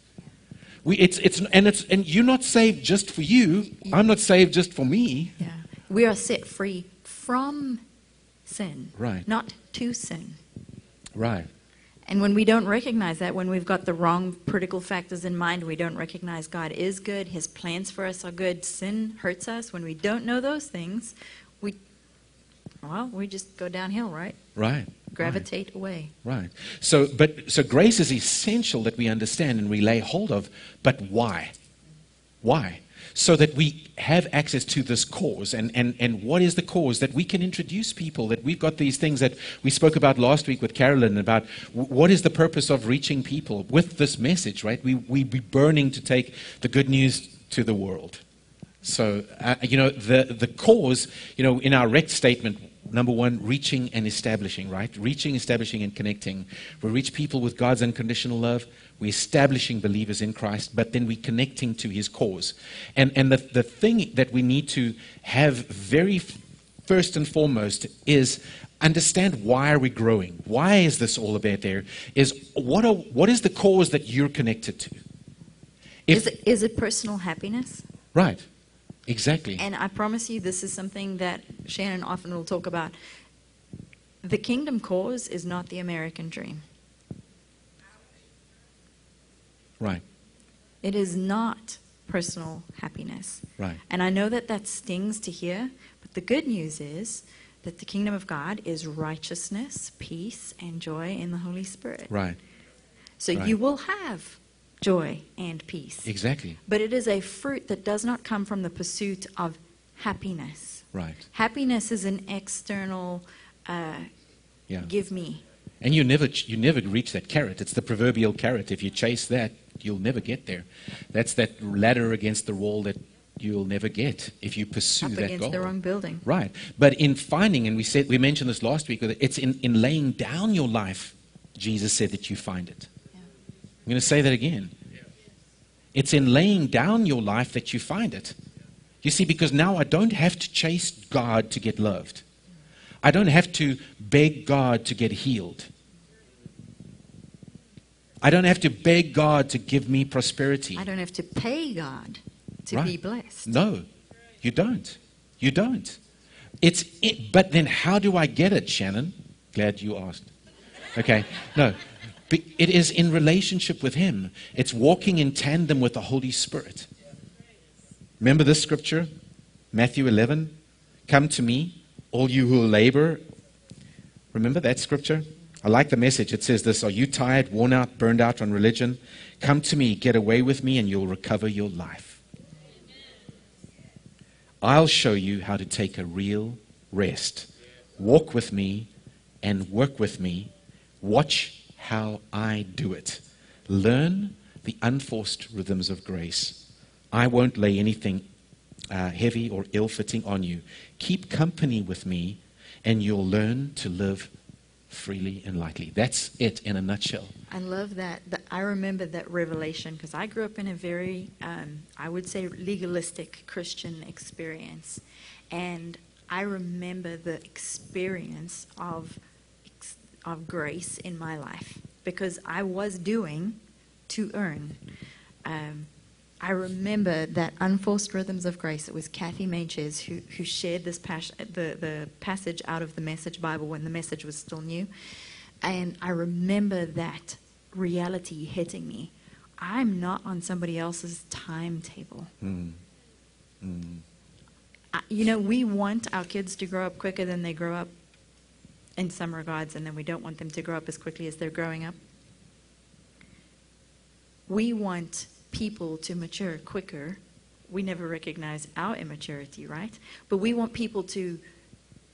We, it's, it's, and, it's, and you're not saved just for you. I'm not saved just for me. Yeah. We are set free from sin. Right. Not to sin. Right. And when we don't recognize that, when we've got the wrong critical factors in mind, we don't recognize God is good, His plans for us are good, sin hurts us. When we don't know those things, well, we just go downhill, right? Right gravitate right. away. Right. So, but so grace is essential that we understand and we lay hold of. But why? Why? So that we have access to this cause. And, and, and what is the cause? That we can introduce people, that we've got these things that we spoke about last week with Carolyn about what is the purpose of reaching people with this message, right? We, we be burning to take the good news to the world. So, uh, you know, the, the cause, you know, in our rect statement, number one, reaching and establishing, right? Reaching, establishing, and connecting. We reach people with God's unconditional love. We're establishing believers in Christ, but then we're connecting to his cause. And, and the, the thing that we need to have very first and foremost is understand why are we growing? Why is this all about there? Is what, are, what is the cause that you're connected to? If, is, it, is it personal happiness? Right. Exactly. And I promise you, this is something that Shannon often will talk about. The kingdom cause is not the American dream. Right. It is not personal happiness. Right. And I know that that stings to hear, but the good news is that the kingdom of God is righteousness, peace, and joy in the Holy Spirit. Right. So right. you will have joy, and peace. Exactly. But it is a fruit that does not come from the pursuit of happiness. Right. Happiness is an external uh, yeah. give me. And you never, you never reach that carrot. It's the proverbial carrot. If you chase that, you'll never get there. That's that ladder against the wall that you'll never get if you pursue Up that against goal. the wrong building. Right. But in finding, and we said we mentioned this last week, it's in, in laying down your life, Jesus said that you find it. I'm going to say that again. It's in laying down your life that you find it. You see, because now I don't have to chase God to get loved. I don't have to beg God to get healed. I don't have to beg God to give me prosperity. I don't have to pay God to right. be blessed. No, you don't. You don't. It's it, but then how do I get it, Shannon? Glad you asked. Okay. No. It is in relationship with Him, it's walking in tandem with the Holy Spirit. Remember this scripture? Matthew 11. Come to me, all you who labor. Remember that scripture? I like the message. It says this Are you tired, worn out, burned out on religion? Come to me, get away with me, and you'll recover your life. I'll show you how to take a real rest. Walk with me and work with me. Watch how I do it. Learn the unforced rhythms of grace. I won't lay anything uh, heavy or ill fitting on you. Keep company with me, and you'll learn to live freely and lightly. That's it in a nutshell. I love that. I remember that revelation because I grew up in a very, um, I would say, legalistic Christian experience. And I remember the experience of, of grace in my life because I was doing to earn. Um, I remember that unforced rhythms of grace. It was Kathy Manches who, who shared this pas- the, the passage out of the Message Bible when the message was still new. And I remember that reality hitting me. I'm not on somebody else's timetable. Mm. Mm. I, you know, we want our kids to grow up quicker than they grow up in some regards, and then we don't want them to grow up as quickly as they're growing up. We want people to mature quicker. We never recognize our immaturity, right? But we want people to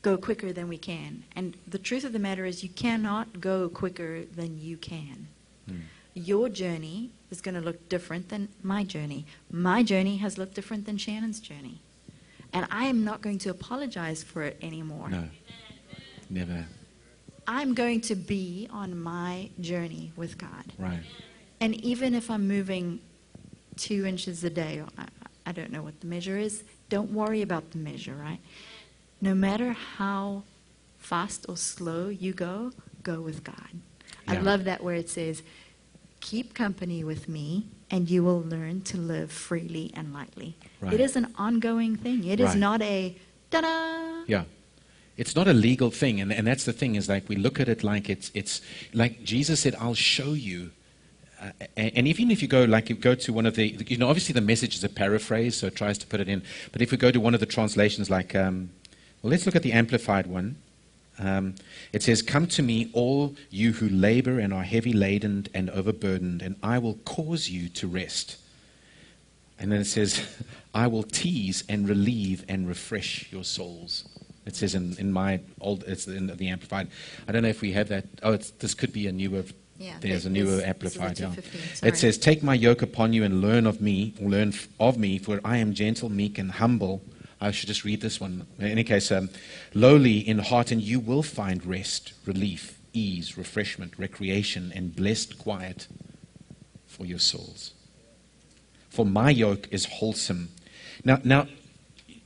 go quicker than we can. And the truth of the matter is, you cannot go quicker than you can. Mm. Your journey is going to look different than my journey. My journey has looked different than Shannon's journey. And I am not going to apologize for it anymore. No, never. I'm going to be on my journey with God. Right. And even if I'm moving two inches a day, I, I don't know what the measure is, don't worry about the measure, right? No matter how fast or slow you go, go with God. I love that where it says, keep company with me and you will learn to live freely and lightly. Right. It is an ongoing thing. It is Right. not a ta-da. Yeah. It's not a legal thing, and, and that's the thing is like we look at it like it's it's like Jesus said, "I'll show you." Uh, and, even if you go like you go to one of the you know obviously the message is a paraphrase, so it tries to put it in. But if we go to one of the translations, like um, well, let's look at the amplified one. Um, it says, "Come to me, all you who labor and are heavy laden and overburdened, and I will cause you to rest." And then it says, I will tease and relieve and refresh your souls. It says in, in my old, it's in the Amplified. I don't know if we have that. Oh, it's, this could be a newer, Yeah, there's a newer Amplified. Yeah. It says, Take my yoke upon you and learn of me, learn f- of me, for I am gentle, meek, and humble. I should just read this one. In any case, um, lowly in heart, and you will find rest, relief, ease, refreshment, recreation, and blessed quiet for your souls for my yoke is wholesome. Now, now,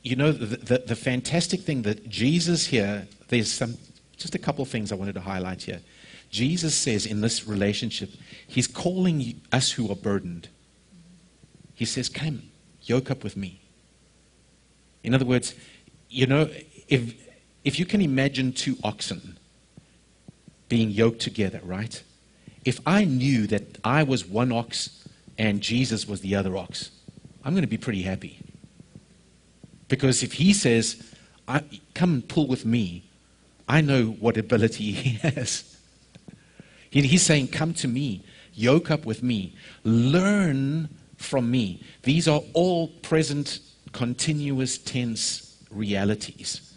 you know the, the, the fantastic thing that Jesus here. There's some just a couple of things I wanted to highlight here. Jesus says in this relationship, He's calling us who are burdened. He says, "Come, yoke up with me." In other words, you know, if if you can imagine two oxen being yoked together, right? If I knew that I was one ox and Jesus was the other ox, I'm going to be pretty happy. Because if he says, Come and pull with me, I know what ability he has. He- He's saying, Come to me, yoke up with me, learn from me. These are all present, continuous tense realities.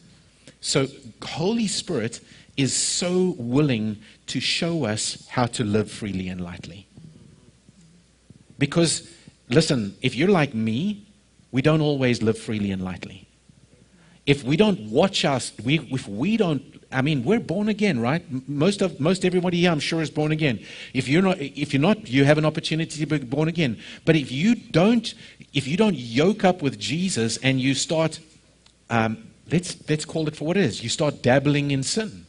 So, Holy Spirit is so willing to show us how to live freely and lightly. Because, listen, if you're like me, we don't always live freely and lightly. If we don't watch us, we, if we don't, I mean, we're born again, right? Most of most everybody here, I'm sure, is born again. If you're not, if you're not, you have an opportunity to be born again. But if you don't, if you don't yoke up with Jesus and you start, um, let's let's call it for what it is. You start dabbling in sin.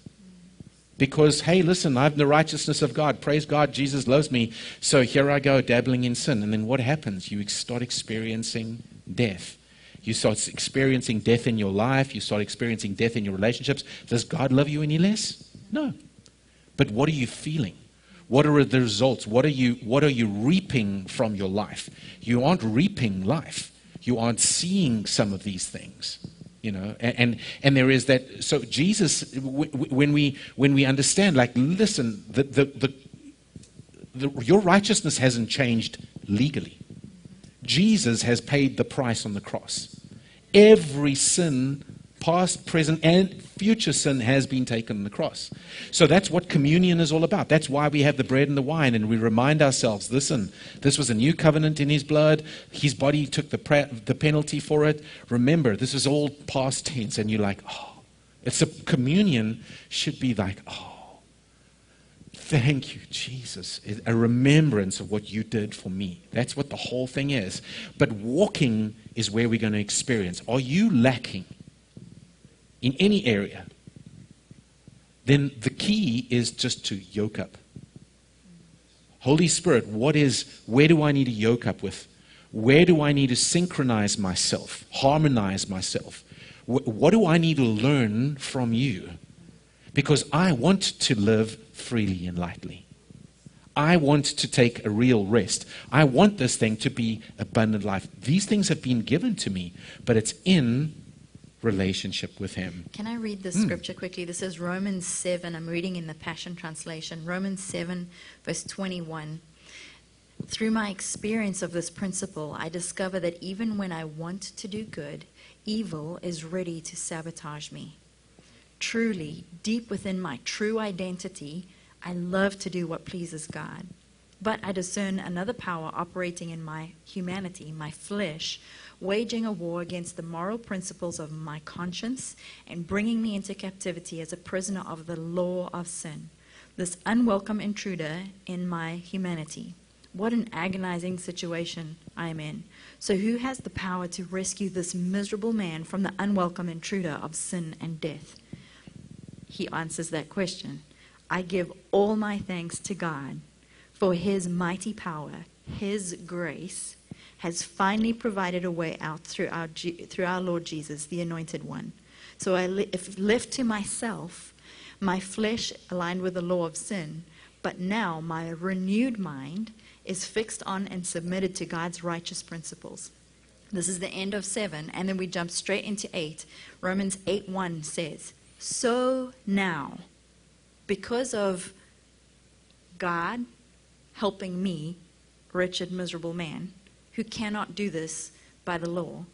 Because, hey, listen, I have the righteousness of God. Praise God, Jesus loves me. So here I go, dabbling in sin. And then what happens? You start experiencing death. You start experiencing death in your life. You start experiencing death in your relationships. Does God love you any less? No. But what are you feeling? What are the results? What are you, what are you reaping from your life? You aren't reaping life. You aren't seeing some of these things you know and, and and there is that so jesus when we when we understand like listen the, the the the your righteousness hasn't changed legally jesus has paid the price on the cross Every sin, past, present, and future sin, has been taken on the cross. So that's what communion is all about. That's why we have the bread and the wine, and we remind ourselves listen, this was a new covenant in his blood. His body took the, pre- the penalty for it. Remember, this is all past tense, and you're like, oh. It's a communion should be like, oh. Thank you, Jesus. A remembrance of what you did for me. That's what the whole thing is. But walking is where we're going to experience. Are you lacking in any area? Then the key is just to yoke up. Holy Spirit, what is, where do I need to yoke up with? Where do I need to synchronize myself, harmonize myself? What do I need to learn from you? Because I want to live freely and lightly. I want to take a real rest. I want this thing to be abundant life. These things have been given to me, but it's in relationship with Him. Can I read the mm. scripture quickly? This is Romans 7. I'm reading in the Passion Translation. Romans 7, verse 21. Through my experience of this principle, I discover that even when I want to do good, evil is ready to sabotage me. Truly, deep within my true identity, I love to do what pleases God. But I discern another power operating in my humanity, my flesh, waging a war against the moral principles of my conscience and bringing me into captivity as a prisoner of the law of sin. This unwelcome intruder in my humanity. What an agonizing situation I am in. So, who has the power to rescue this miserable man from the unwelcome intruder of sin and death? He answers that question. I give all my thanks to God for his mighty power, his grace has finally provided a way out through our, through our Lord Jesus, the anointed one. So I, if left to myself, my flesh aligned with the law of sin, but now my renewed mind is fixed on and submitted to God's righteous principles. This is the end of 7, and then we jump straight into 8. Romans 8 1 says, so now, because of God helping me, wretched, miserable man, who cannot do this by the law,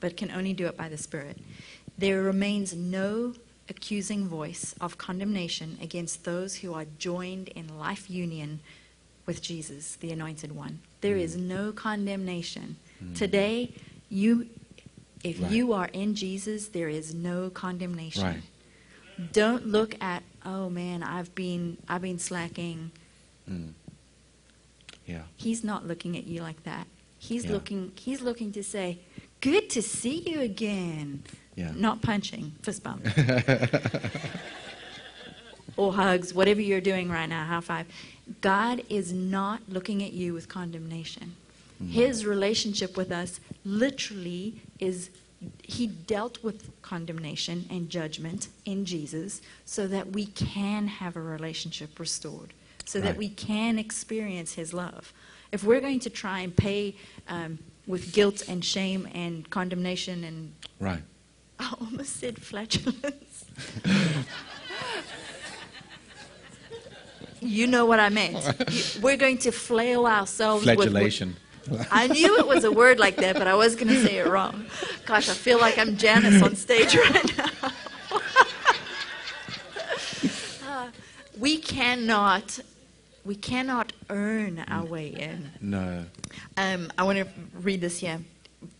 but can only do it by the Spirit, there remains no accusing voice of condemnation against those who are joined in life union with Jesus, the Anointed One. There is mm. no condemnation. Mm. Today, you if right. you are in Jesus, there is no condemnation. Right. Don't look at, oh man, I've been I've been slacking. Mm. Yeah. He's not looking at you like that. He's yeah. looking he's looking to say, Good to see you again. Yeah. Not punching, fist bump. or hugs, whatever you're doing right now, high five. God is not looking at you with condemnation. Mm. His relationship with us literally is he dealt with condemnation and judgment in Jesus so that we can have a relationship restored, so right. that we can experience his love. If we're going to try and pay um, with guilt and shame and condemnation and. Right. I almost said flatulence. you know what I meant. We're going to flail ourselves Flagellation. With, I knew it was a word like that, but I was going to say it wrong. Gosh, I feel like I'm Janice on stage right now. uh, we cannot, we cannot earn our way in. No. Um, I want to read this here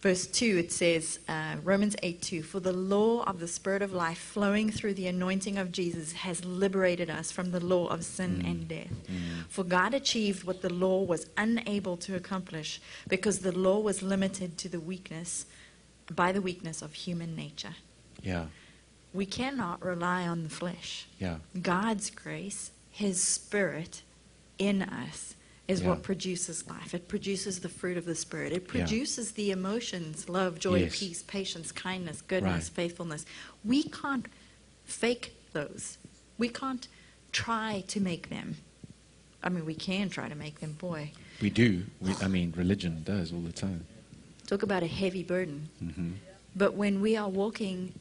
verse 2, it says, uh, Romans 8 2, For the law of the Spirit of life flowing through the anointing of Jesus has liberated us from the law of sin mm. and death. Mm. For God achieved what the law was unable to accomplish because the law was limited to the weakness, by the weakness of human nature. Yeah. We cannot rely on the flesh. Yeah. God's grace, His Spirit in us is yeah. what produces life. It produces the fruit of the Spirit. It produces yeah. the emotions love, joy, yes. peace, patience, kindness, goodness, right. faithfulness. We can't fake those. We can't try to make them. I mean, we can try to make them, boy. We do. We, I mean, religion does all the time. Talk about a heavy burden. Mm-hmm. But when we are walking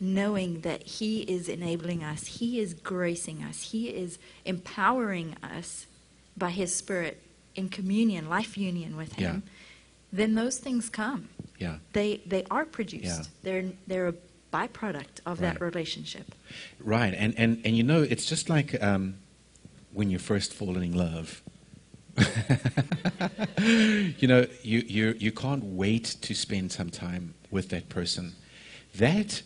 knowing that He is enabling us, He is gracing us, He is empowering us by His Spirit in communion, life union with Him, yeah. then those things come. Yeah. They they are produced. Yeah. They're they're a byproduct of that relationship. Right, and, and, and you know, it's just like um, when you're first fall in love. you know, you, you, you can't wait to spend some time with that person. That,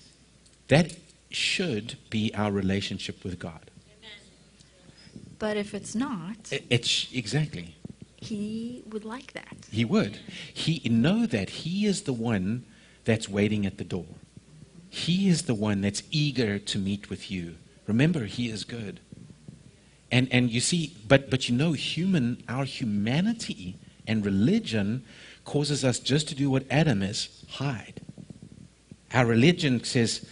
that should be our relationship with God. But if it's not, it's exactly. he would like that. He would. He know that he is the one that's waiting at the door. He is the one that's eager to meet with you. Remember, he is good. And and you see, but but you know, human our humanity and religion causes us just to do what Adam is, hide. Our religion says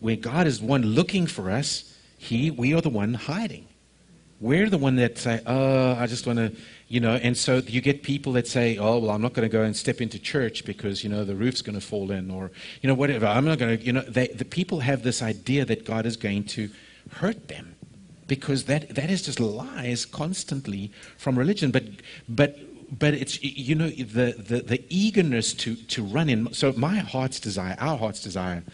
where God is one looking for us, he we are the one hiding. We're the one that say, "Oh, I just want to," you know. And so you get people that say, "Oh, well, I'm not going to go and step into church because you know the roof's going to fall in, or you know whatever. I'm not going to." You know, they, the people have this idea that God is going to hurt them because that that is just lies constantly from religion. But but but it's you know the the, the eagerness to to run in. So my heart's desire, our heart's desire,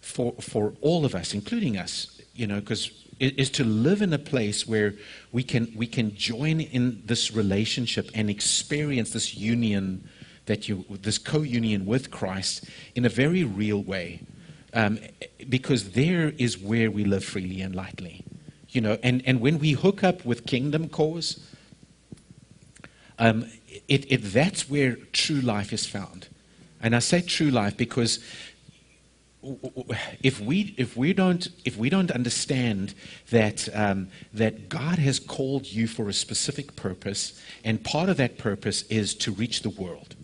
for for all of us, including us, you know, because is to live in a place where we can we can join in this relationship and experience this union that you this co-union with Christ in a very real way um, because there is where we live freely and lightly you know. And, and when we hook up with kingdom cause um, it, it, that's where true life is found. And I say true life because if we if we don't if we don't understand that um, that God has called you for a specific purpose, and part of that purpose is to reach the world,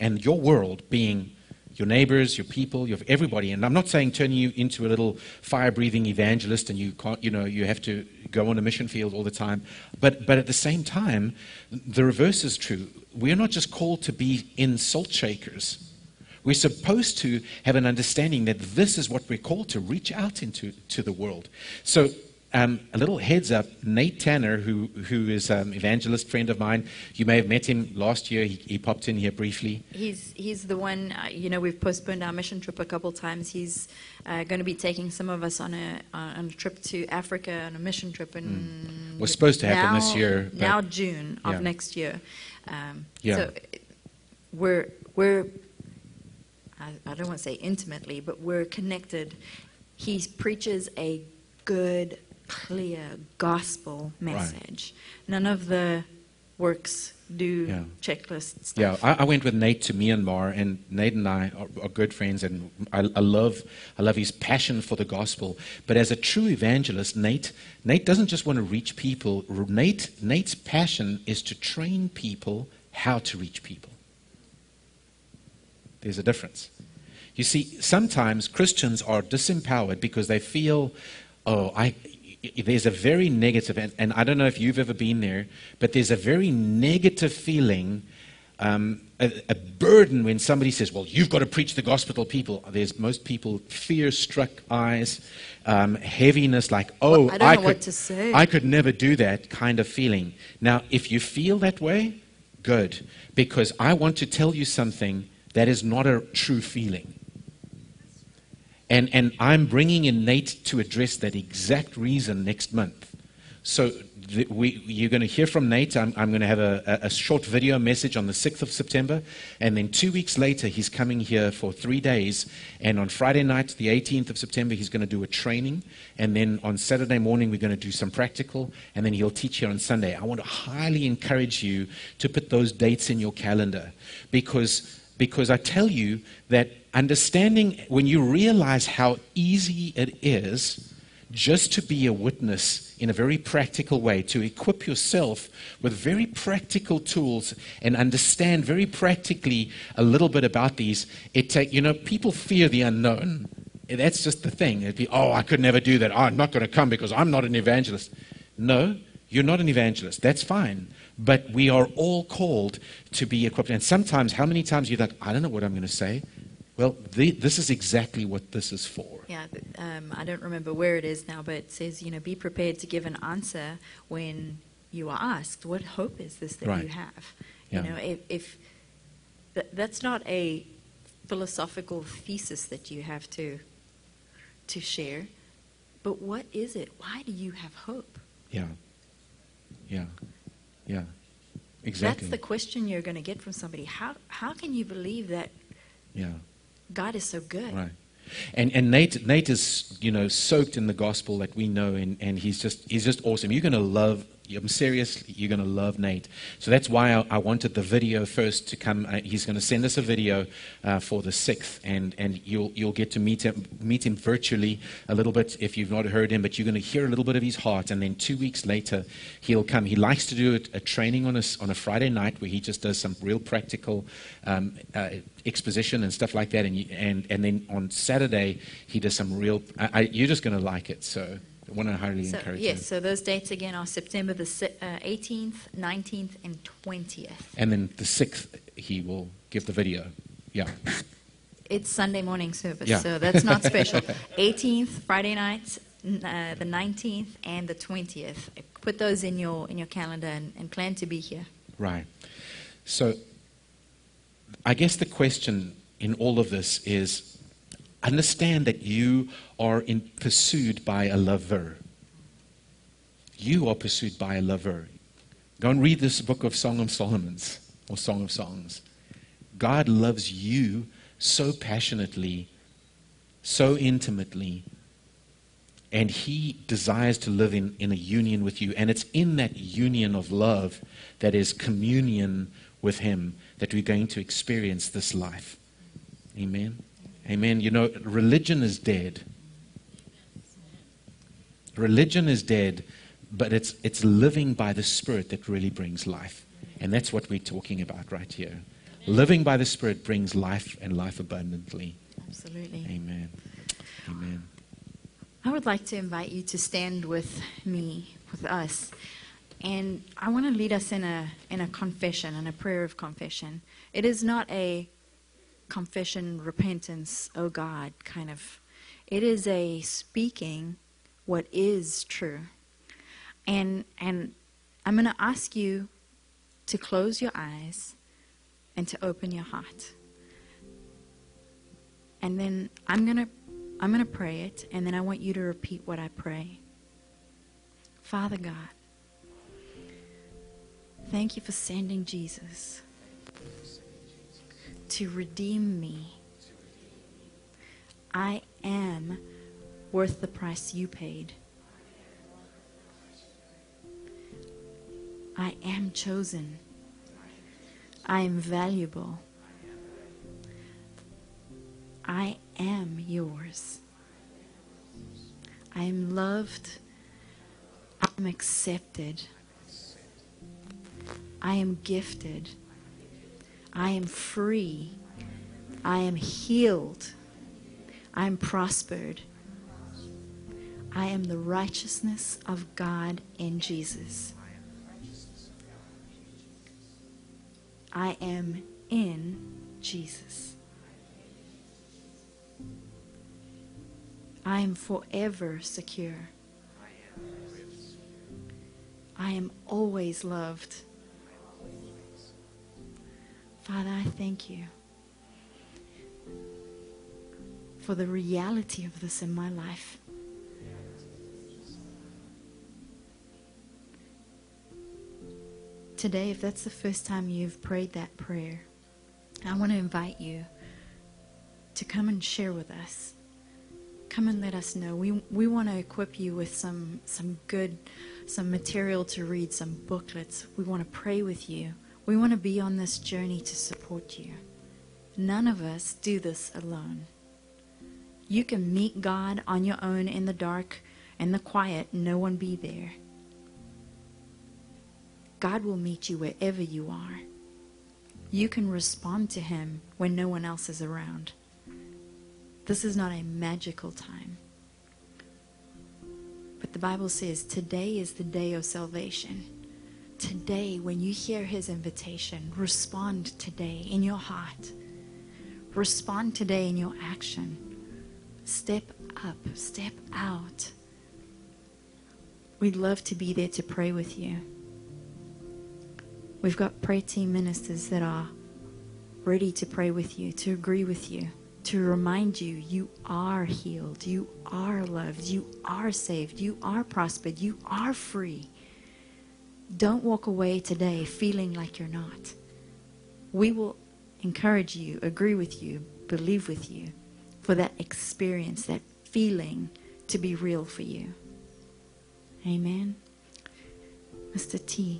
and your world being your neighbors, your people, your everybody. And I'm not saying turning you into a little fire-breathing evangelist, and you can't you know you have to go on a mission field all the time. But but at the same time, the reverse is true. We're not just called to be in salt shakers. We're supposed to have an understanding that this is what we're called to reach out into to the world. So, um, a little heads up Nate Tanner, who, who is an evangelist friend of mine, you may have met him last year. He, he popped in here briefly. He's he's the one. Uh, you know, we've postponed our mission trip a couple times. He's uh, going to be taking some of us on a on a trip to Africa on a mission trip in. Was supposed to happen now, this year, Now June of Yeah. next year. Um, Yeah. So we're we're. I, I don't want to say intimately, but we're connected. He preaches a good, clear gospel message. None of the works do Yeah. checklist stuff. Yeah, I, I went with Nate to Myanmar, and Nate and I are, are good friends, and I, I love I love his passion for the gospel. But as a true evangelist, Nate Nate doesn't just want to reach people. Nate Nate's passion is to train people how to reach people. There's a difference. You see, sometimes Christians are disempowered because they feel, oh, I. There's a very negative, and, and I don't know if you've ever been there, but there's a very negative feeling um, a, a burden when somebody says, "Well, you've got to preach the gospel to people." There's most people fear-struck eyes, um, heaviness, like, "Oh, Well, I don't know could, what to say." I could never do that," kind of feeling. Now, if you feel that way, good, because I want to tell you something that is not a true feeling. And, and I'm bringing in Nate to address that exact reason next month. So we, you're going to hear from Nate. I'm, I'm going to have a, a, a short video message on the 6th of September. And then two weeks later, he's coming here for three days. And on Friday night, the 18th of September, he's going to do a training. And then on Saturday morning, we're going to do some practical. And then he'll teach here on Sunday. I want to highly encourage you to put those dates in your calendar because, because I tell you that understanding, when you realize how easy it is just to be a witness in a very practical way, to equip yourself with very practical tools and understand very practically a little bit about these. It take, you know, people fear the unknown. That's just the thing. It'd be, oh, I could never do that. Oh, I'm not going to come because I'm not an evangelist. No, you're not an evangelist. That's fine. But we are all called to be equipped. And sometimes, how many times you think, I don't know what I'm going to say? Well, the, this is exactly what this is for. Yeah, um, I don't remember where it is now, but it says, you know, be prepared to give an answer when you are asked, what hope is this that Right. you have? Yeah. You know, if, if th- that's not a philosophical thesis that you have to to share. But what is it? Why do you have hope? Yeah. Yeah. Yeah. Exactly. That's the question you're going to get from somebody. How how can you believe that yeah. God is so good? Right. And and Nate Nate is you know soaked in the gospel that we know and, and he's just he's just awesome. You're gonna love I'm serious, you're going to love Nate. So that's why I, I wanted the video first to come. Uh, he's going to send us a video uh, for the 6th, and, and you'll, you'll get to meet him, meet him virtually a little bit if you've not heard him, but you're going to hear a little bit of his heart. And then two weeks later, he'll come. He likes to do a, a training on a, on a Friday night where he just does some real practical um, uh, exposition and stuff like that. And, you, and, and then on Saturday, he does some real, I, I, you're just going to like it. So I want to highly So, encourage yes, so those dates again are September the si- uh, 18th, 19th, and 20th. And then the 6th, he will give the video. Yeah. It's Sunday morning service, Yeah. so that's not special. 18th, Friday night, uh, the 19th, and the 20th. Put those in your in your calendar and, and plan to be here. Right. So I guess the question in all of this is understand that you are in, pursued by a lover. You are pursued by a lover. Go and read this book of Song of Solomon's or Song of Songs. God loves you so passionately, so intimately, and He desires to live in, in a union with you. And it's in that union of love that is communion with Him that we're going to experience this life. Amen. Amen. You know, religion is dead. Religion is dead, but it's, it's living by the Spirit that really brings life. And that's what we're talking about right here. Living by the Spirit brings life and life abundantly. Absolutely. Amen. Amen. I would like to invite you to stand with me, with us. And I want to lead us in a, in a confession, in a prayer of confession. It is not a confession, repentance, oh God, kind of. It is a speaking what is true. And, and I'm going to ask you to close your eyes and to open your heart. And then I'm going to I'm going to pray it, and then I want you to repeat what I pray. Father God, thank you for sending Jesus to redeem me. I am worth the price you paid. I am chosen. I am valuable. I am yours. I am loved. I am accepted. I am gifted. I am free. I am healed. I am prospered. I am the righteousness of God in Jesus. I am in Jesus. I am forever secure. I am always loved. Father, I thank you for the reality of this in my life. Today, if that's the first time you've prayed that prayer, I want to invite you to come and share with us. Come and let us know. We, we want to equip you with some, some good, some material to read, some booklets. We want to pray with you. We want to be on this journey to support you. None of us do this alone. You can meet God on your own in the dark and the quiet, no one be there. God will meet you wherever you are. You can respond to Him when no one else is around. This is not a magical time. But the Bible says today is the day of salvation. Today, when you hear His invitation, respond today in your heart. Respond today in your action. Step up, step out. We'd love to be there to pray with you. We've got prayer team ministers that are ready to pray with you, to agree with you, to remind you you are healed, you are loved, you are saved, you are prospered, you are free. Don't walk away today feeling like you're not. We will encourage you, agree with you, believe with you for that experience, that feeling to be real for you. Amen. Mr. T.